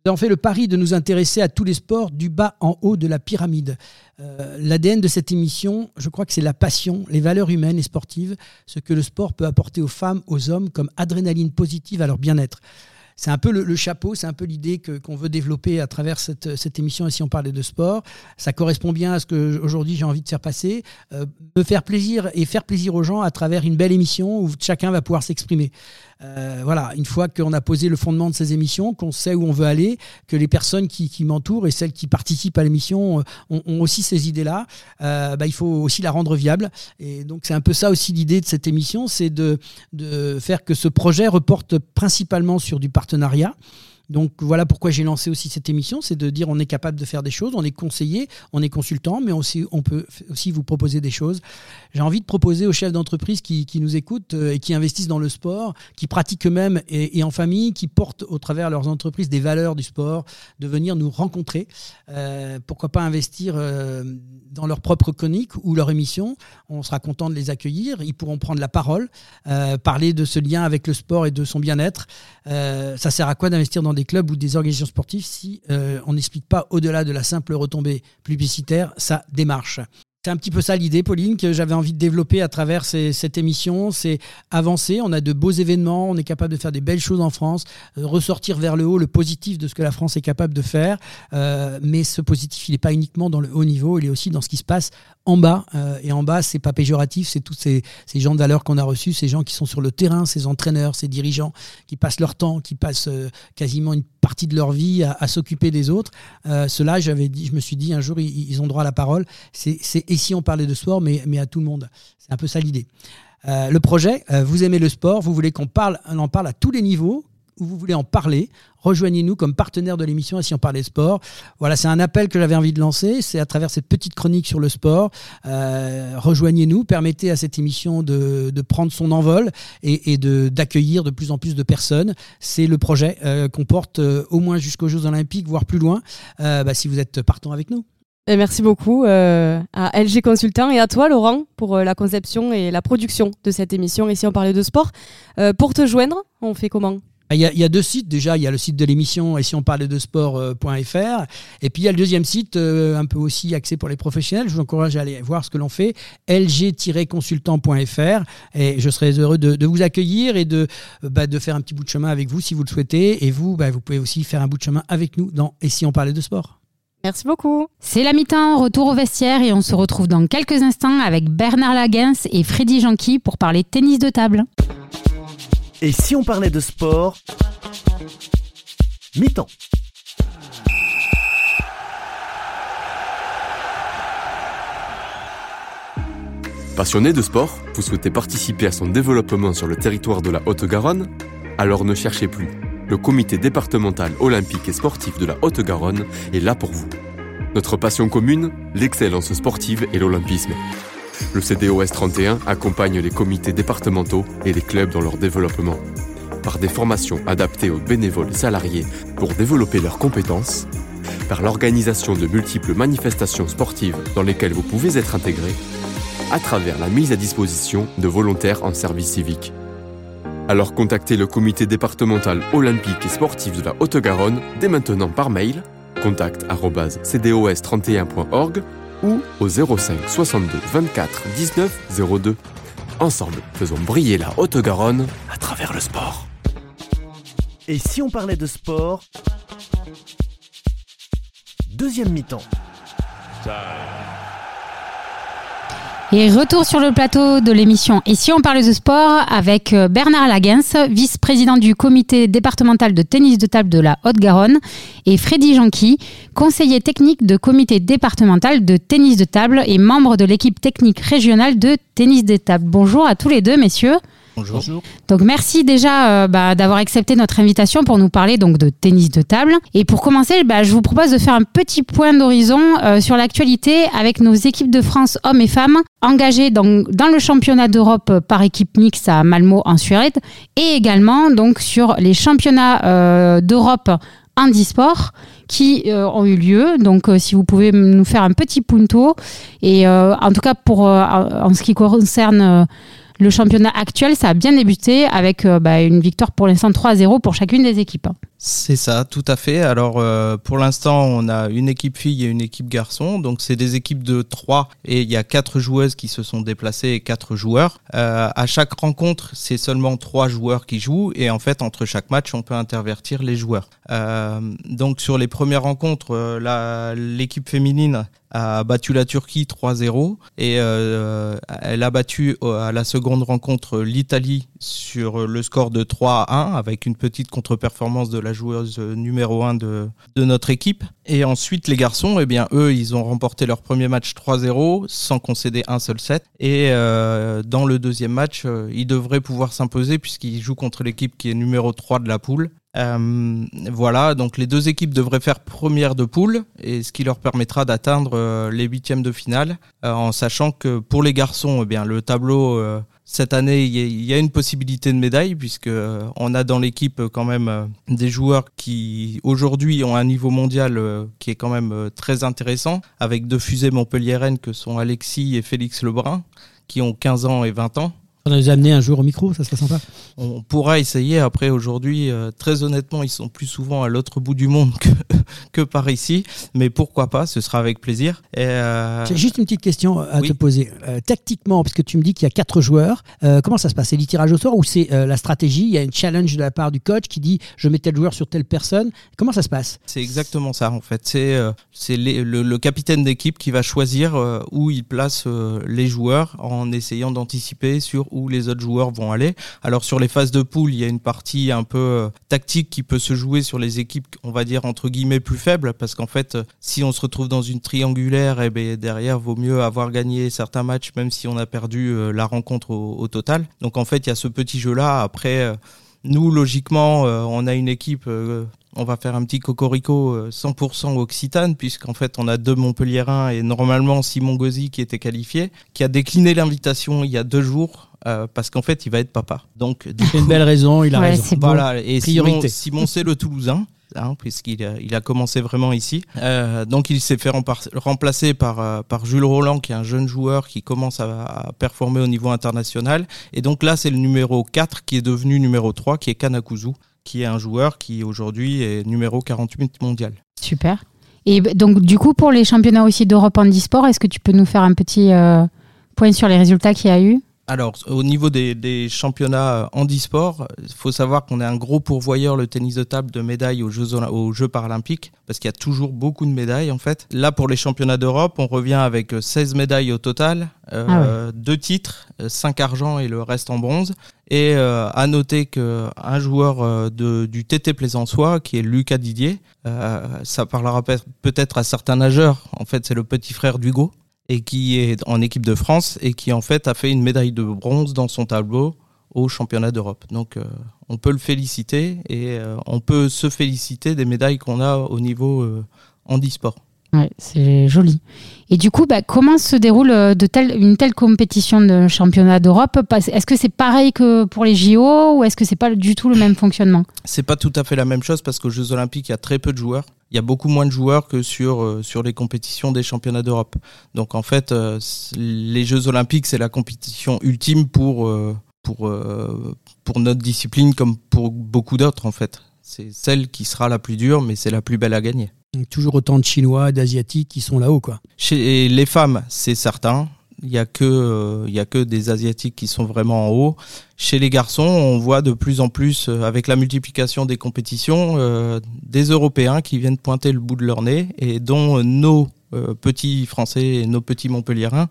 Nous avons fait le pari de nous intéresser à tous les sports du bas en haut de la pyramide. Euh, L'ADN de cette émission, je crois que c'est la passion, les valeurs humaines et sportives, ce que le sport peut apporter aux femmes, aux hommes comme adrénaline positive à leur bien-être. C'est un peu le, chapeau, c'est un peu l'idée qu'on veut développer à travers cette, émission ici on parlait de sport. Ça correspond bien à ce que aujourd'hui j'ai envie de faire passer, euh, me faire plaisir et faire plaisir aux gens à travers une belle émission où chacun va pouvoir s'exprimer. Euh, voilà, une fois qu'on a posé le fondement de ces émissions, qu'on sait où on veut aller, que les personnes qui, qui m'entourent et celles qui participent à l'émission ont, ont, aussi ces idées-là, euh, bah, il faut aussi la rendre viable. Et donc c'est un peu ça aussi l'idée de cette émission, c'est de, de faire que ce projet reporte principalement sur du partenariat. Donc voilà pourquoi j'ai lancé aussi cette émission, c'est de dire on est capable de faire des choses, on est conseiller, on est consultant, mais aussi, on peut aussi vous proposer des choses. J'ai envie de proposer aux chefs d'entreprise qui, nous écoutent euh, et qui investissent dans le sport, qui pratiquent eux-mêmes et, en famille, qui portent au travers leurs entreprises des valeurs du sport, de venir nous rencontrer. Euh, pourquoi pas investir euh, dans leur propre chronique ou leur émission On sera content de les accueillir, ils pourront prendre la parole, parler de ce lien avec le sport et de son bien-être. Ça sert à quoi d'investir dans des clubs ou des organisations sportives si euh, on n'explique pas au-delà de la simple retombée publicitaire sa démarche c'est un petit peu ça l'idée, Pauline, que j'avais envie de développer à travers cette émission. C'est avancer. On a de beaux événements. On est capable de faire des belles choses en France. Euh, ressortir vers le haut le positif de ce que la France est capable de faire. Euh, mais ce positif, il n'est pas uniquement dans le haut niveau. Il est aussi dans ce qui se passe en bas. Euh, et en bas, c'est pas péjoratif. C'est tous ces, gens de valeur qu'on a reçus, ces gens qui sont sur le terrain, ces entraîneurs, ces dirigeants qui passent leur temps, qui passent euh, quasiment une partie de leur vie à, s'occuper des autres. Euh, Cela, j'avais dit, je me suis dit un jour, ils, ont droit à la parole. C'est ici on parlait de sport, mais, mais à tout le monde. C'est un peu ça l'idée. Euh, le projet, euh, vous aimez le sport, vous voulez qu'on parle, on en parle à tous les niveaux, ou vous voulez en parler, rejoignez-nous comme partenaire de l'émission Si on parlait sport. Voilà, c'est un appel que j'avais envie de lancer. C'est à travers cette petite chronique sur le sport. Euh, rejoignez-nous, permettez à cette émission de, de prendre son envol et, et d'accueillir de, de, plus en plus de personnes. C'est le projet euh, qu'on porte euh, au moins jusqu'aux Jeux Olympiques, voire plus loin, bah, si vous êtes partant avec nous. Et merci beaucoup à LG Consultant et à toi Laurent pour la conception et la production de cette émission. Ici on parlait de sport. pour te joindre, on fait comment? Ah, il y, a, deux sites déjà. Il y a le site de l'émission et si on parlait de sport.fr. et puis il y a le deuxième site, euh, un peu aussi axé pour les professionnels. Je vous encourage à aller voir ce que l'on fait. lg-consultant.fr. Et je serai heureux de, vous accueillir et de, bah, de faire un petit bout de chemin avec vous si vous le souhaitez. Et vous, bah, vous pouvez aussi faire un bout de chemin avec nous dans Et si on parlait de sport. Merci beaucoup. C'est la mi-temps, retour au vestiaire et on se retrouve dans quelques instants avec Bernard Lagens et Freddy Janqui pour parler tennis de table. Et si on parlait de sport Mi-temps. Passionné de sport, vous souhaitez participer à son développement sur le territoire de la Haute-Garonne Alors ne cherchez plus. Le comité départemental olympique et sportif de la Haute-Garonne est là pour vous. Notre passion commune, l'excellence sportive et l'olympisme. Le CDOS 31 accompagne les comités départementaux et les clubs dans leur développement. Par des formations adaptées aux bénévoles salariés pour développer leurs compétences, par l'organisation de multiples manifestations sportives dans lesquelles vous pouvez être intégré, à travers la mise à disposition de volontaires en service civique. Alors contactez le comité départemental olympique et sportif de la Haute-Garonne dès maintenant par mail contact@cdos31.org ou au 05 62 24 19 02. Ensemble, faisons briller la Haute-Garonne à travers le sport. Et si on parlait de sport Deuxième mi-temps. Et retour sur le plateau de l'émission Et si on parle de sport avec euh, Bernard Lagens, vice-président du comité départemental de tennis de table de la Haute-Garonne, et Freddy Janqui, conseiller technique de comité départemental de tennis de table et membre de l'équipe technique régionale de tennis de table. Bonjour à tous les deux, messieurs. Bonjour. Donc merci déjà euh, bah, d'avoir accepté notre invitation pour nous parler donc de tennis de table. Et pour commencer, bah, je vous propose de faire un petit point d'horizon euh, sur l'actualité avec nos équipes de France hommes et femmes engagées dans, dans le championnat d'Europe par équipe mixte à Malmo en Suède et également donc sur les championnats euh, d'Europe handisport qui ont eu lieu. Donc, si vous pouvez nous faire un petit punto. Et en tout cas, pour en ce qui concerne le championnat actuel, ça a bien débuté avec euh, bah, une victoire pour l'instant 3-0 pour chacune des équipes. C'est ça, tout à fait. Alors euh, pour l'instant, on a une équipe fille et une équipe garçon. Donc c'est des équipes de 3 et il y a quatre joueuses qui se sont déplacées et quatre joueurs. Euh, à chaque rencontre, c'est seulement trois joueurs qui jouent et en fait entre chaque match, on peut intervertir les joueurs. Donc sur les premières rencontres, l'équipe féminine a battu la Turquie 3-0 et euh, elle a battu à la seconde rencontre l'Italie sur le score de 3 1 avec une petite contre-performance de la joueuse numéro 1 de, de notre équipe. Et ensuite, les garçons, eh bien, eux, ils ont remporté leur premier match 3-0 sans concéder un seul set. Et euh, dans le deuxième match, euh, ils devraient pouvoir s'imposer puisqu'ils jouent contre l'équipe qui est numéro 3 de la poule. Euh, voilà, donc les deux équipes devraient faire première de poule, et ce qui leur permettra d'atteindre les huitièmes de finale, en sachant que pour les garçons, eh bien, le tableau cette année, il y, a une possibilité de médaille puisque euh, on a dans l'équipe euh, quand même euh, des joueurs qui aujourd'hui ont un niveau mondial qui est quand même très intéressant avec deux fusées montpelliéraines que sont Alexis et Félix Lebrun qui ont 15 ans et 20 ans. On a les amener un jour au micro, ça serait sympa. On pourra essayer. Après, aujourd'hui, euh, très honnêtement, ils sont plus souvent à l'autre bout du monde que, que par ici. Mais pourquoi pas Ce sera avec plaisir. Euh, J'ai juste une petite question à te poser. Euh, tactiquement, puisque tu me dis qu'il y a quatre joueurs, comment ça se passe? C'est les tirages au sort ou c'est la stratégie? Il y a une challenge de la part du coach qui dit je mets tel joueur sur telle personne. Comment ça se passe? C'est exactement ça, en fait. C'est c'est le, le, capitaine d'équipe qui va choisir où il place les joueurs en essayant d'anticiper sur les autres joueurs vont aller. Alors sur les phases de poule, il y a une partie un peu euh, tactique qui peut se jouer sur les équipes, on va dire entre guillemets plus faibles, parce qu'en fait, si on se retrouve dans une triangulaire, et eh bien derrière, vaut mieux avoir gagné certains matchs, même si on a perdu euh, la rencontre au, total. Donc en fait, il y a ce petit jeu-là. Après, euh, nous, logiquement, on a une équipe on va faire un petit cocorico 100% occitane, puisqu'en fait, on a deux Montpelliérains et normalement Simon Gozzi qui était qualifié, qui a décliné l'invitation il y a deux jours. Euh, parce qu'en fait, il va être papa. Donc, c'est une belle raison, il a raison. Voilà, et Simon, Simon c'est le Toulousain. hein, puisqu'il a, il a commencé vraiment ici. Euh, donc il s'est fait remplacer par, euh, par Jules Roland, qui est un jeune joueur qui commence à, à performer au niveau international. Et donc là, c'est le numéro 4 qui est devenu numéro 3, qui est Kanakuzu, qui est un joueur qui aujourd'hui est numéro 48 mondial. Super. Et donc du coup, pour les championnats aussi d'Europe en e-sport, est-ce que tu peux nous faire un petit euh, point sur les résultats qu'il y a eu? Alors, au niveau des, des championnats handisport, il faut savoir qu'on est un gros pourvoyeur, le tennis de table, de médailles aux Jeux, aux Jeux paralympiques, parce qu'il y a toujours beaucoup de médailles, en fait. Là, pour les championnats d'Europe, on revient avec 16 médailles au total, euh, ah deux titres, 5 argent et le reste en bronze. Et euh, à noter qu'un joueur euh, de, du TT Plaisançois, qui est Lucas Didier, euh, ça parlera peut-être à certains nageurs, en fait, c'est le petit frère d'Hugo et qui est en équipe de France et qui en fait a fait une médaille de bronze dans son tableau au championnat d'Europe. Donc euh, on peut le féliciter et euh, on peut se féliciter des médailles qu'on a au niveau euh, handisport. C'est joli. Et du coup, bah, comment se déroule telle, une telle compétition de championnat d'Europe? Est-ce que c'est pareil que pour les JO ou est-ce que c'est pas du tout le même fonctionnement? C'est pas tout à fait la même chose parce qu'aux Jeux Olympiques, il y a très peu de joueurs il y a beaucoup moins de joueurs que sur, euh, sur les compétitions des championnats d'Europe. Donc en fait, euh, les Jeux olympiques, c'est la compétition ultime pour, euh, pour, pour notre discipline comme pour beaucoup d'autres en fait. C'est celle qui sera la plus dure, mais c'est la plus belle à gagner. Toujours autant de Chinois, d'Asiatiques qui sont là-haut, quoi. Chez les femmes, c'est certain il y a que euh, y a que des asiatiques qui sont vraiment en haut. Chez les garçons, on voit de plus en plus euh, avec la multiplication des compétitions euh, des Européens qui viennent pointer le bout de leur nez et dont nos petits Français et nos petits Montpelliérains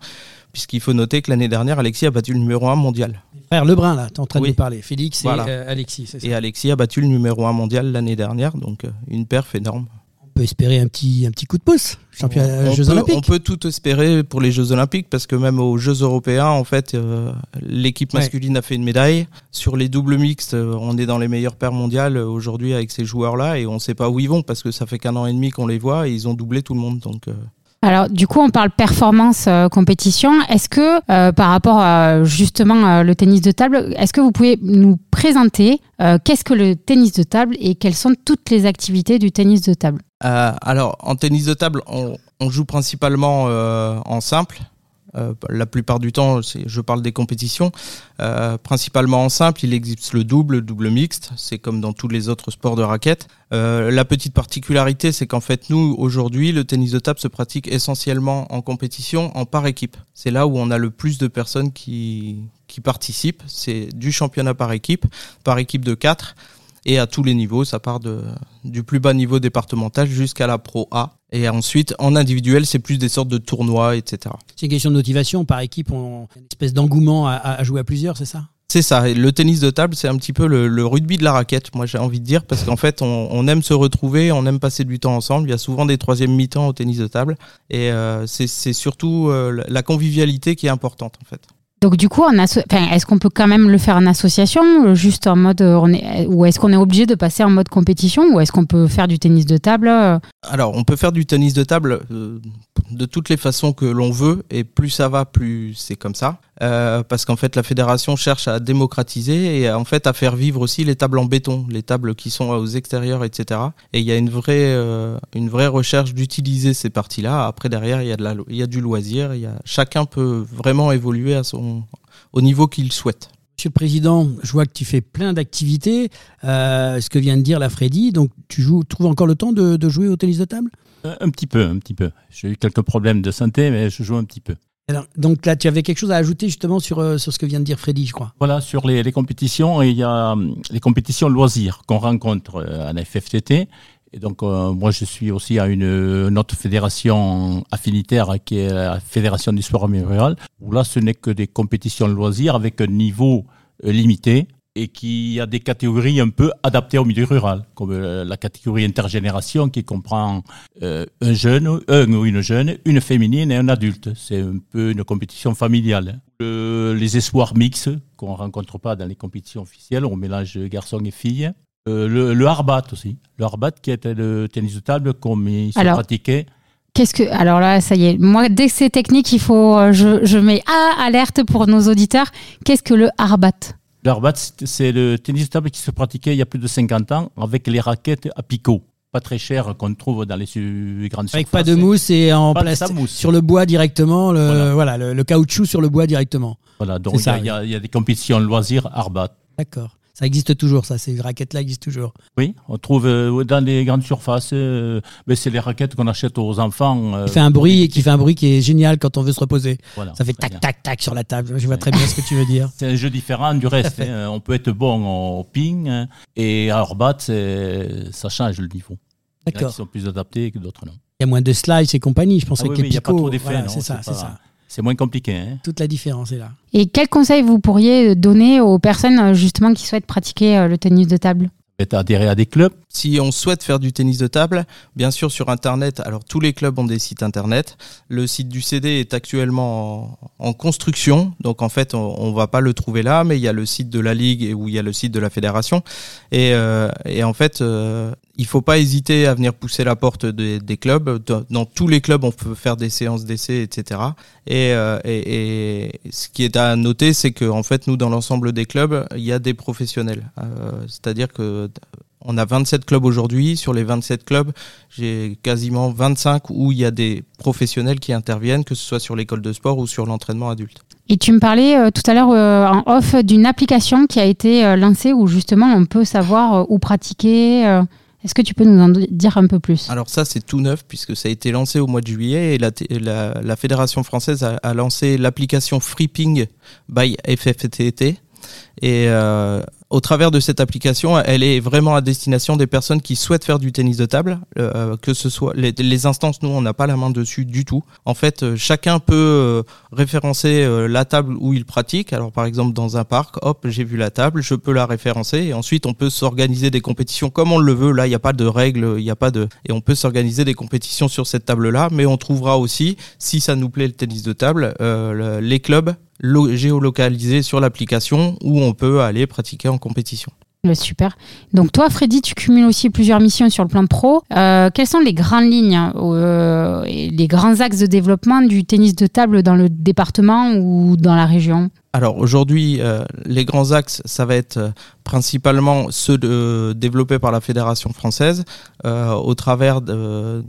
puisqu'il faut noter que l'année dernière, Alexis a battu le numéro 1 mondial. Frère Lebrun, là, tu es en train de nous parler. Félix et Alexis, Et Alexis a battu le numéro 1 mondial l'année dernière, donc une perf énorme peut espérer un petit, un petit coup de pouce. Championnat on Jeux peut, Olympiques. On peut tout espérer pour les Jeux Olympiques parce que même aux Jeux Européens, en fait, euh, l'équipe masculine a fait une médaille. Sur les doubles mixtes, euh, on est dans les meilleures paires mondiales euh, aujourd'hui avec ces joueurs-là et on ne sait pas où ils vont parce que ça fait qu'un an et demi qu'on les voit et ils ont doublé tout le monde. Donc, alors, du coup, on parle performance compétition. Est-ce que, par rapport à justement le tennis de table, est-ce que vous pouvez nous présenter qu'est-ce que le tennis de table et quelles sont toutes les activités du tennis de table? Euh, alors, en tennis de table, on, joue principalement euh, en simple. Euh, la plupart du temps, je parle des compétitions. principalement en simple, il existe le double, le double mixte. C'est comme dans tous les autres sports de raquette. la petite particularité, c'est qu'en fait, nous, aujourd'hui, le tennis de table se pratique essentiellement en compétition, en par équipe. C'est là où on a le plus de personnes qui, qui participent. C'est du championnat par équipe, par équipe de 4 et à tous les niveaux. Ça part de, du plus bas niveau départemental jusqu'à la Pro A. Et ensuite, en individuel, c'est plus des sortes de tournois, etc. C'est une question de motivation. Par équipe, on a une espèce d'engouement à, jouer à plusieurs, c'est ça? C'est ça. le tennis de table, c'est un petit peu le, rugby de la raquette, moi j'ai envie de dire, parce qu'en fait, on, aime se retrouver, on aime passer du temps ensemble. Il y a souvent des troisièmes mi-temps au tennis de table. Et euh, c'est surtout euh, la convivialité qui est importante, en fait. Donc du coup, est-ce qu'on peut quand même le faire en association, euh, juste en mode, euh, on est, ou est-ce qu'on est obligé de passer en mode compétition, ou est-ce qu'on peut faire du tennis de table euh Alors, on peut faire du tennis de table de toutes les façons que l'on veut, et plus ça va, plus c'est comme ça. Euh, parce qu'en fait la fédération cherche à démocratiser et en fait à faire vivre aussi les tables en béton, les tables qui sont aux extérieurs, etc. Et il y a une vraie, euh, une vraie recherche d'utiliser ces parties-là. Après derrière il y a de la, il y a du loisir, il y a, chacun peut vraiment évoluer à son, au niveau qu'il souhaite. Monsieur le Président, je vois que tu fais plein d'activités. Euh, ce que vient de dire la Freddy, donc tu joues, trouves encore le temps de, de jouer au tennis de table? Un petit peu, un petit peu. J'ai eu quelques problèmes de santé, mais je joue un petit peu donc là, tu avais quelque chose à ajouter justement sur, euh, sur ce que vient de dire Freddy, je crois. Voilà, sur les, les compétitions, il y a hum, les compétitions loisirs qu'on rencontre euh, à FFTT. Et donc, euh, moi, je suis aussi à une, autre fédération affinitaire qui est la Fédération du sport où là, ce n'est que des compétitions loisirs avec un niveau limité et qui a des catégories un peu adaptées au milieu rural, comme euh, la catégorie intergénération qui comprend euh, un jeune, un ou une jeune, une féminine et un adulte. C'est un peu une compétition familiale. les espoirs mixtes qu'on ne rencontre pas dans les compétitions officielles, on mélange garçons et filles. Euh, le, le harbat aussi. Le harbat qui était le tennis de table comme il se pratiquait. Qu'est-ce que alors là ça y est moi dès que c'est technique il faut je, je mets ah alerte pour nos auditeurs qu'est-ce que le harbat? Le c'est le tennis de table qui se pratiquait il y a plus de 50 ans avec les raquettes à picot. pas très chers qu'on trouve dans les su- grandes Avec surfaces. pas de mousse et en plastique sur le bois directement, le, Voilà. voilà, le, le caoutchouc sur le bois directement. Voilà, donc C'est il y, ça, a- il y a- il y a des compétitions loisirs Arbat. D'accord. Ça existe toujours, ça. Ces raquettes-là existent toujours. Oui, on trouve euh, dans les grandes surfaces, euh, mais c'est les raquettes qu'on achète aux enfants. euh, Qui fait un bruit et qui fait un bruit qui est génial quand on veut se reposer. Voilà, ça fait tac bien. tac tac sur la table. Je vois très bien ce que tu veux dire. C'est un jeu différent du reste. hein. On peut être bon au ping hein, et à c'est- ça change le niveau. D'accord. qui sont plus adaptés que d'autres non. Il y a moins de slides et compagnie. Je pense Ah oui, les oui, il n'y a pas trop d'effets. voilà, c'est ça, c'est ça. C'est moins compliqué. hein. Toute la différence est là. Et quels conseils vous pourriez donner aux personnes euh, justement qui souhaitent pratiquer euh, le tennis de table? Peut-être adhérer à des clubs? Si on souhaite faire du tennis de table, bien sûr sur Internet, alors tous les clubs ont des sites Internet. Le site du CD est actuellement en, en construction, donc en fait on, on va pas le trouver là, mais il y a le site de la ligue et où il y a le site de la fédération. Et, euh, et en fait, euh, il faut pas hésiter à venir pousser la porte des, clubs. Dans, tous les clubs, on peut faire des séances d'essai, etc. Et, euh, et, ce qui est à noter, c'est que fait, nous, dans l'ensemble des clubs, il y a des professionnels. Euh, C'est-à-dire que on a 27 clubs aujourd'hui. Sur les 27 clubs, j'ai quasiment 25 où il y a des professionnels qui interviennent, que ce soit sur l'école de sport ou sur l'entraînement adulte. Et tu me parlais euh, tout à l'heure euh, en off d'une application qui a été euh, lancée où justement on peut savoir euh, où pratiquer. Est-ce que tu peux nous en dire un peu plus? Alors ça, c'est tout neuf puisque ça a été lancé au mois de juillet et la, fédération française a, a lancé l'application Freeping by FFTT. Et euh, au travers de cette application, elle est vraiment à destination des personnes qui souhaitent faire du tennis de table, euh, que ce soit les, instances, nous on n'a pas la main dessus du tout. En fait, euh, chacun peut euh, référencer euh, la table où il pratique. Alors par exemple dans un parc, hop, j'ai vu la table, je peux la référencer et ensuite on peut s'organiser des compétitions comme on le veut. Là, il n'y a pas de règles, il n'y a pas de et on peut s'organiser des compétitions sur cette table-là. Mais on trouvera aussi, si ça nous plaît le tennis de table, euh, le- les clubs lo- géolocalisés sur l'application où on peut aller pratiquer en compétition. Super. Donc toi, Freddy, tu cumules aussi plusieurs missions sur le plan pro. Euh, quelles sont les grandes lignes, euh, les grands axes de développement du tennis de table dans le département ou dans la région? Alors aujourd'hui, euh, les grands axes, ça va être euh, principalement ceux de, développés par la Fédération française euh, au travers de,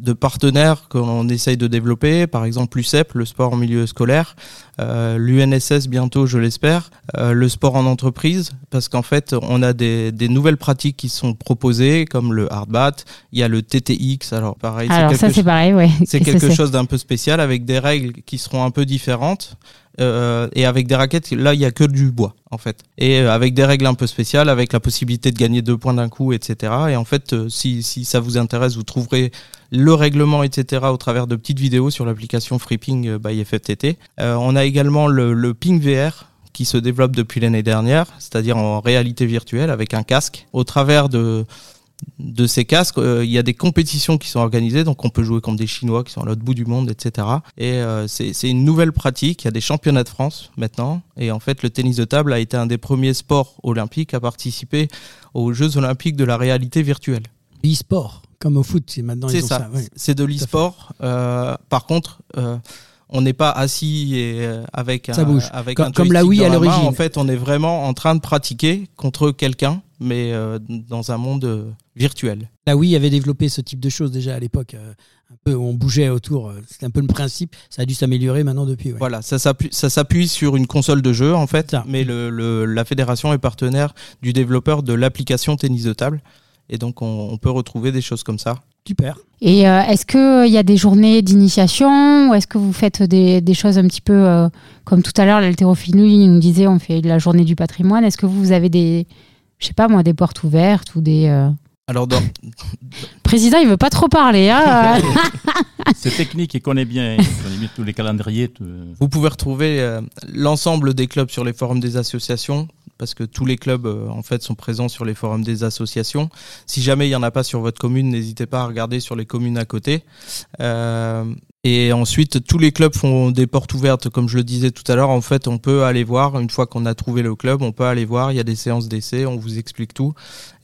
de partenaires qu'on essaye de développer, par exemple l'UCEP, le sport en milieu scolaire, euh, l'UNSS bientôt, je l'espère, euh, le sport en entreprise, parce qu'en fait, on a des, des nouvelles pratiques qui sont proposées, comme le hardbat, il y a le TTX, alors pareil, Alors ça, c'est pareil, ouais. c'est quelque chose d'un peu spécial avec des règles qui seront un peu différentes. Euh, et avec des raquettes, là, il y a que du bois, en fait. Et euh, avec des règles un peu spéciales, avec la possibilité de gagner deux points d'un coup, etc. Et en fait, euh, si, ça vous intéresse, vous trouverez le règlement, etc. au travers de petites vidéos sur l'application FreePing by FFTT. On a également le, le Ping VR qui se développe depuis l'année dernière, c'est-à-dire en réalité virtuelle avec un casque. Au travers de de ces casques, euh, il y a des compétitions qui sont organisées, donc on peut jouer comme des Chinois qui sont à l'autre bout du monde, etc. Et euh, c'est une nouvelle pratique. Il y a des championnats de France maintenant, et en fait, le tennis de table a été un des premiers sports olympiques à participer aux Jeux olympiques de la réalité virtuelle. E-sport, comme au foot, c'est maintenant C'est ça, ça. ouais. c'est de l'e-sport. Euh, par contre, on n'est pas assis et, euh, avec un, bouge. avec Comme- un comme la Wii à l'origine. En fait, on est vraiment en train de pratiquer contre quelqu'un, mais euh, dans un monde euh, virtuel. La Wii avait développé ce type de choses déjà à l'époque. euh, un peu on bougeait autour. C'était un peu le principe. Ça a dû s'améliorer maintenant depuis. ouais. Voilà, ça s'appuie, ça s'appuie sur une console de jeu en fait, mais le, le- la fédération est partenaire du développeur de l'application tennis de table, et donc on, on peut retrouver des choses comme ça. Super. Et euh, est-ce qu'il y a des journées d'initiation ou est-ce que vous faites des, choses un petit peu euh, comme tout à l'heure, l'haltérophilie nous disait on fait la journée du patrimoine. Est-ce que vous avez des, je sais pas moi, des portes ouvertes ou des. euh, Alors dans, Président, il veut pas trop parler. Hein C'est technique, il connaît bien, il connaît bien tous les calendriers. tout- Vous pouvez retrouver euh, l'ensemble des clubs sur les forums des associations, parce que tous les clubs euh, en fait sont présents sur les forums des associations. Si jamais il y en a pas sur votre commune, n'hésitez pas à regarder sur les communes à côté. Euh, et ensuite, tous les clubs font des portes ouvertes, comme je le disais tout à l'heure. En fait, on peut aller voir une fois qu'on a trouvé le club, on peut aller voir. Il y a des séances d'essai, on vous explique tout,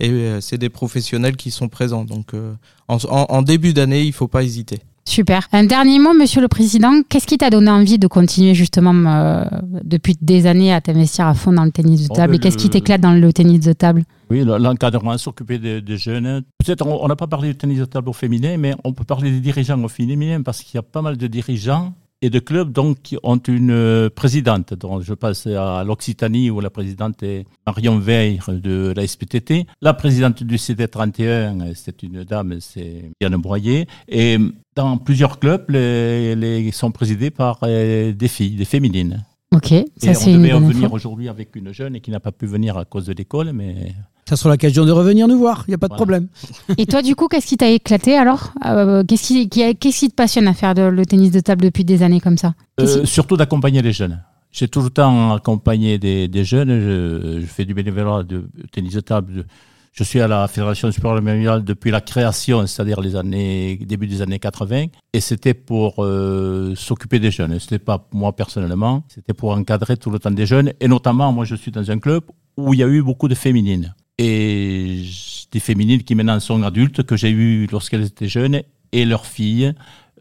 et euh, c'est des professionnels qui sont présents. Donc, euh, en, en- début d'année, il faut pas hésiter. Super. Un dernier mot, Monsieur le Président. Qu'est-ce qui t'a donné envie de continuer justement euh, depuis des années à t'investir à fond dans le tennis de table? ben, Et qu'est-ce qui t'éclate dans le tennis de table? Oui, l'encadrement, s'occuper des, des jeunes. Peut-être on on n'a pas parlé du tennis de table au féminin, mais on peut parler des dirigeants au féminin parce qu'il y a pas mal de dirigeants et de clubs donc, qui ont une euh, présidente. Donc, je passe à l'Occitanie où la présidente est Marion Veil de la SPTT. La présidente du CD31, euh, c'est une dame, c'est Diane Broyer. Et dans plusieurs clubs, les, les sont présidés par euh, des filles, des féminines. Ok, ça c'est une devait en bonne venir aujourd'hui avec une jeune et qui n'a pas pu venir à cause de l'école, mais Ça sera l'occasion de revenir nous voir, il n'y a pas de problème. Et toi, du coup, qu'est-ce qui t'a éclaté alors? Euh, Qu'est-ce qui, qui- qu'est-ce qui te passionne à faire de- le tennis de table depuis des années comme ça? Euh, qui- surtout d'accompagner les jeunes. J'ai tout le temps accompagné des, des jeunes. Je, je fais du bénévolat de tennis de table. Je suis à la Fédération du sport mondial depuis la création, c'est-à-dire les années début des années 80. Et c'était pour euh, s'occuper des jeunes. C'était pas moi personnellement. C'était pour encadrer tout le temps des jeunes. Et notamment, moi, je suis dans un club où il y a eu beaucoup de féminines. Et des féminines qui maintenant sont adultes, que j'ai eues lorsqu'elles étaient jeunes, et leurs filles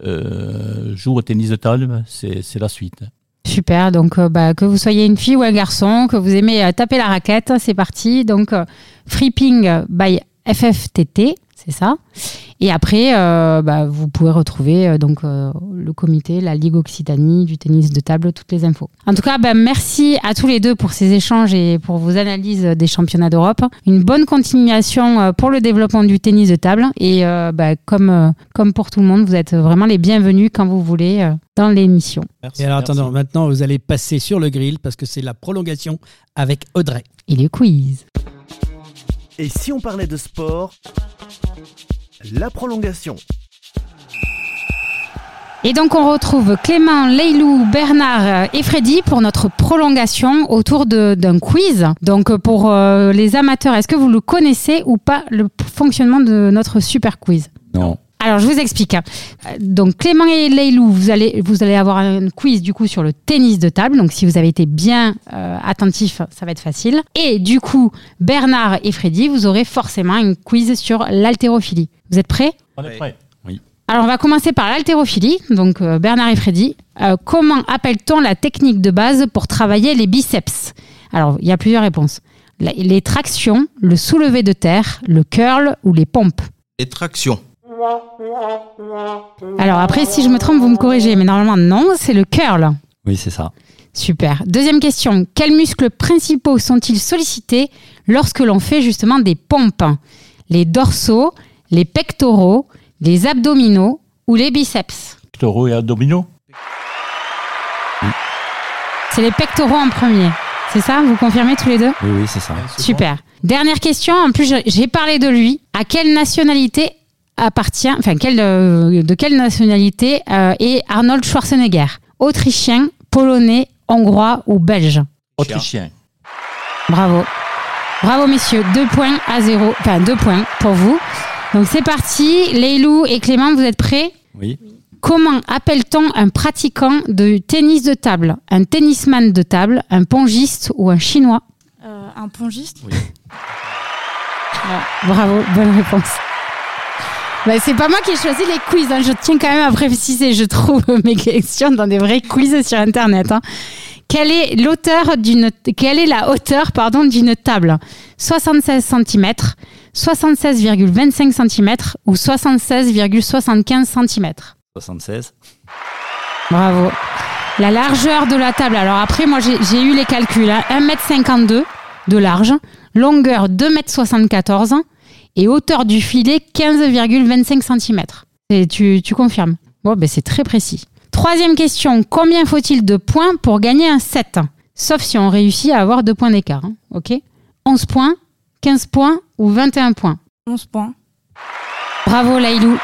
euh, jouent au tennis de table. C'est c'est la suite. Super, donc euh, bah, que vous soyez une fille ou un garçon, que vous aimez euh, taper la raquette, c'est parti. Donc euh, Freeping by FFTT, c'est ça. Et après, euh, bah, vous pouvez retrouver euh, donc euh, le comité, la Ligue Occitanie du tennis de table, toutes les infos. En tout cas, bah, merci à tous les deux pour ces échanges et pour vos analyses des championnats d'Europe. Une bonne continuation pour le développement du tennis de table. Et euh, bah, comme, euh, comme pour tout le monde, vous êtes vraiment les bienvenus quand vous voulez euh, dans l'émission. Et alors attendons, maintenant vous allez passer sur le grill parce que c'est la prolongation avec Audrey. Et les quiz. Et si on parlait de sport? La prolongation. Et donc on retrouve Clément, Leilou, Bernard et Freddy pour notre prolongation autour d'un quiz. Donc pour euh, les amateurs, est-ce que vous le connaissez ou pas le fonctionnement de notre super quiz? Non. Alors, je vous explique. hein. Donc, Clément et Leilou, vous allez, vous allez avoir un quiz du coup sur le tennis de table. Donc, si vous avez été bien euh, attentif, ça va être facile. Et du coup, Bernard et Freddy, vous aurez forcément un quiz sur l'haltérophilie. Vous êtes prêts? On est prêt Oui. alors, on va commencer par l'haltérophilie. Donc, euh, Bernard et Freddy. Euh, comment appelle-t-on la technique de base pour travailler les biceps? Alors, il y a plusieurs réponses. Les tractions, le soulevé de terre, le curl ou les pompes Les tractions. Alors, après, si je me trompe, vous me corrigez. Mais normalement, non, c'est le curl. Oui, c'est ça. Super. Deuxième question. Quels muscles principaux sont-ils sollicités lorsque l'on fait justement des pompes? Les dorsaux, les pectoraux, les abdominaux ou les biceps? Taureau et abdominaux? C'est les pectoraux en premier. C'est ça? Vous confirmez tous les deux? Oui, oui, c'est ça. Super. Dernière question. En plus, j'ai parlé de lui. À quelle nationalité appartient, enfin, quelle, euh, de quelle nationalité euh, est Arnold Schwarzenegger? Autrichien, polonais, hongrois ou belge? Autrichien. Bravo. Bravo, messieurs. Deux points à zéro. Enfin, deux points pour vous. Donc, c'est parti. Leilou et Clément, vous êtes prêts? Oui. Comment appelle-t-on un pratiquant de tennis de table? Un tennisman de table, un pongiste ou un chinois? Euh, un pongiste Ah, Bravo, bonne réponse. Bah, c'est pas moi qui ai choisi les quiz, hein. je tiens quand même à préciser, je trouve mes questions dans des vrais quiz sur internet. hein. Quelle est l'auteur d'une quelle est la hauteur pardon d'une table? 76 cm, 76,25 cm ou 76,75 cm 76. Bravo. La largeur de la table. Alors après, moi, j'ai eu les calculs. hein. 1m52 de large, longueur 2m74 et hauteur du filet 15,25 cm. Et tu, tu confirmes Bon, ben c'est très précis. Troisième question. Combien faut-il de points pour gagner un set? Sauf si on réussit à avoir deux points d'écart. hein. OK? 11 points, 15 points ou 21 points? 11 points. Bravo Laïlou.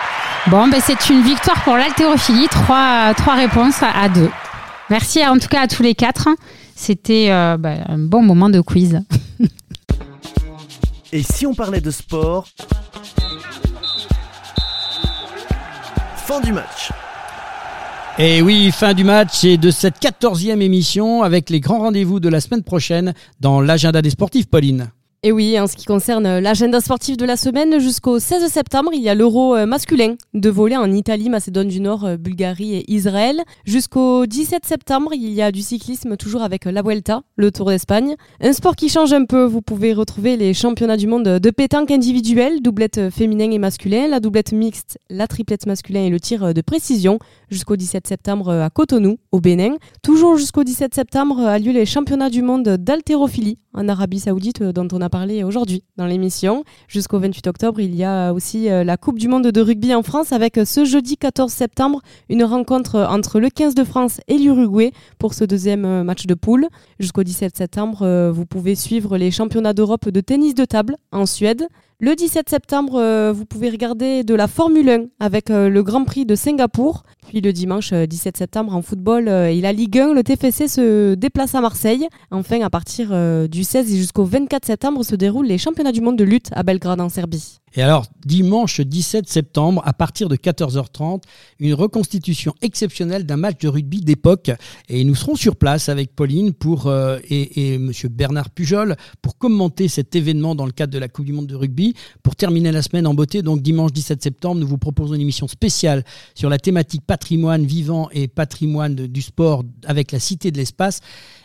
Bon, ben c'est une victoire pour l'haltérophilie. Trois, trois réponses à, à deux. Merci en tout cas à tous les quatre. C'était euh, ben, un bon moment de quiz. Et si on parlait de sport Fin du match. Et oui, fin du match et de cette quatorzième émission avec les grands rendez-vous de la semaine prochaine dans l'agenda des sportifs, Pauline. Et oui, en ce qui concerne l'agenda sportif de la semaine, jusqu'au 16 septembre, il y a l'Euro euh, masculin de voler en Italie, Macédoine du Nord, euh, Bulgarie et Israël. Jusqu'au 17 septembre, il y a du cyclisme toujours avec la Vuelta, le Tour d'Espagne. Un sport qui change un peu, vous pouvez retrouver les championnats du monde de pétanque individuelle, doublette féminin et masculin, la doublette mixte, la triplette masculin et le tir de précision jusqu'au 17 septembre à Cotonou, au Bénin. Toujours jusqu'au 17 septembre a lieu les championnats du monde d'haltérophilie en Arabie Saoudite dont on a parler aujourd'hui dans l'émission. Jusqu'au 28 octobre, il y a aussi euh, la Coupe du Monde de rugby en France avec euh, ce jeudi 14 septembre une rencontre entre le 15 de France et l'Uruguay pour ce deuxième euh, match de poule. Jusqu'au 17 septembre, vous pouvez suivre les championnats d'Europe de tennis de table en Suède. Le 17 septembre, vous pouvez regarder de la Formule 1 avec le Grand Prix de Singapour. Puis le dimanche 17 septembre en football et la Ligue 1, le TFC se déplace à Marseille. Enfin, à partir du 16 et jusqu'au 24 septembre se déroulent les championnats du monde de lutte à Belgrade en Serbie. Et alors, dimanche 17 septembre, à partir de 14h30, une reconstitution exceptionnelle d'un match de rugby d'époque. Et nous serons sur place avec Pauline pour, euh, et, et M. Bernard Pujol pour commenter cet événement dans le cadre de la Coupe du Monde de rugby. Pour terminer la semaine en beauté, donc dimanche 17 septembre, nous vous proposons une émission spéciale sur la thématique patrimoine vivant et patrimoine du sport avec la Cité de l'Espace.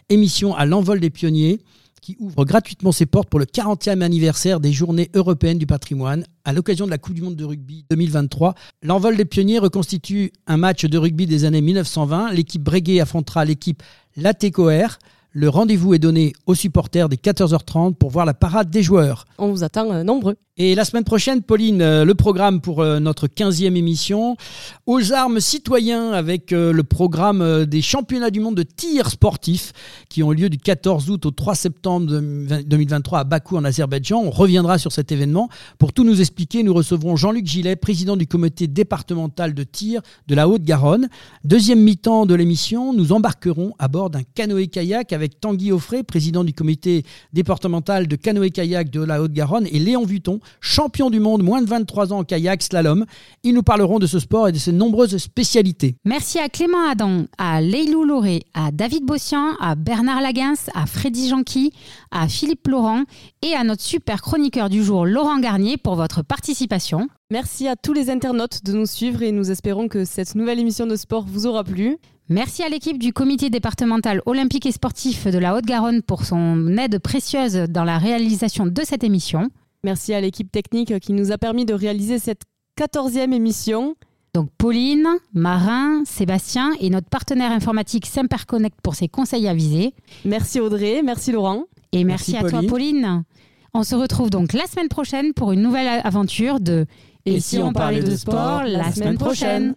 Émission à l'envol des pionniers qui ouvre gratuitement ses portes pour le 40e anniversaire des Journées européennes du patrimoine à l'occasion de la Coupe du monde de rugby 2023. L'envol des pionniers reconstitue un match de rugby des années 1920. L'équipe Breguet affrontera l'équipe Latécoère. Le rendez-vous est donné aux supporters dès 14h30 pour voir la parade des joueurs. On vous attend euh, nombreux. Et la semaine prochaine, Pauline, euh, le programme pour euh, notre 15e émission, aux armes citoyens avec le programme des championnats du monde de tir sportif qui ont lieu du 14 août au 3 septembre 2023 à Bakou en Azerbaïdjan. On reviendra sur cet événement. Pour tout nous expliquer, nous recevrons Jean-Luc Gillet, président du comité départemental de tir de la Haute-Garonne. Deuxième mi-temps de l'émission, nous embarquerons à bord d'un canoë-kayak avec avec Tanguy Offray, président du comité départemental de canoë-kayak de la Haute-Garonne, et Léon Vuitton, champion du monde moins de 23 ans en kayak slalom. Ils nous parleront de ce sport et de ses nombreuses spécialités. Merci à Clément Adam, à Leilou Lauré, à David Bossian, à Bernard Laguens, à Freddy Janqui, à Philippe Laurent et à notre super chroniqueur du jour, Laurent Garnier, pour votre participation. Merci à tous les internautes de nous suivre et nous espérons que cette nouvelle émission de sport vous aura plu. Merci à l'équipe du comité départemental olympique et sportif de la Haute-Garonne pour son aide précieuse dans la réalisation de cette émission. Merci à l'équipe technique qui nous a permis de réaliser cette 14e émission. Donc Pauline, Marin, Sébastien et notre partenaire informatique Semperconnect pour ses conseils avisés. Merci Audrey, merci Laurent. Et merci, à toi Pauline. On se retrouve donc la semaine prochaine pour une nouvelle aventure de Et, si on parlait de sport la semaine prochaine?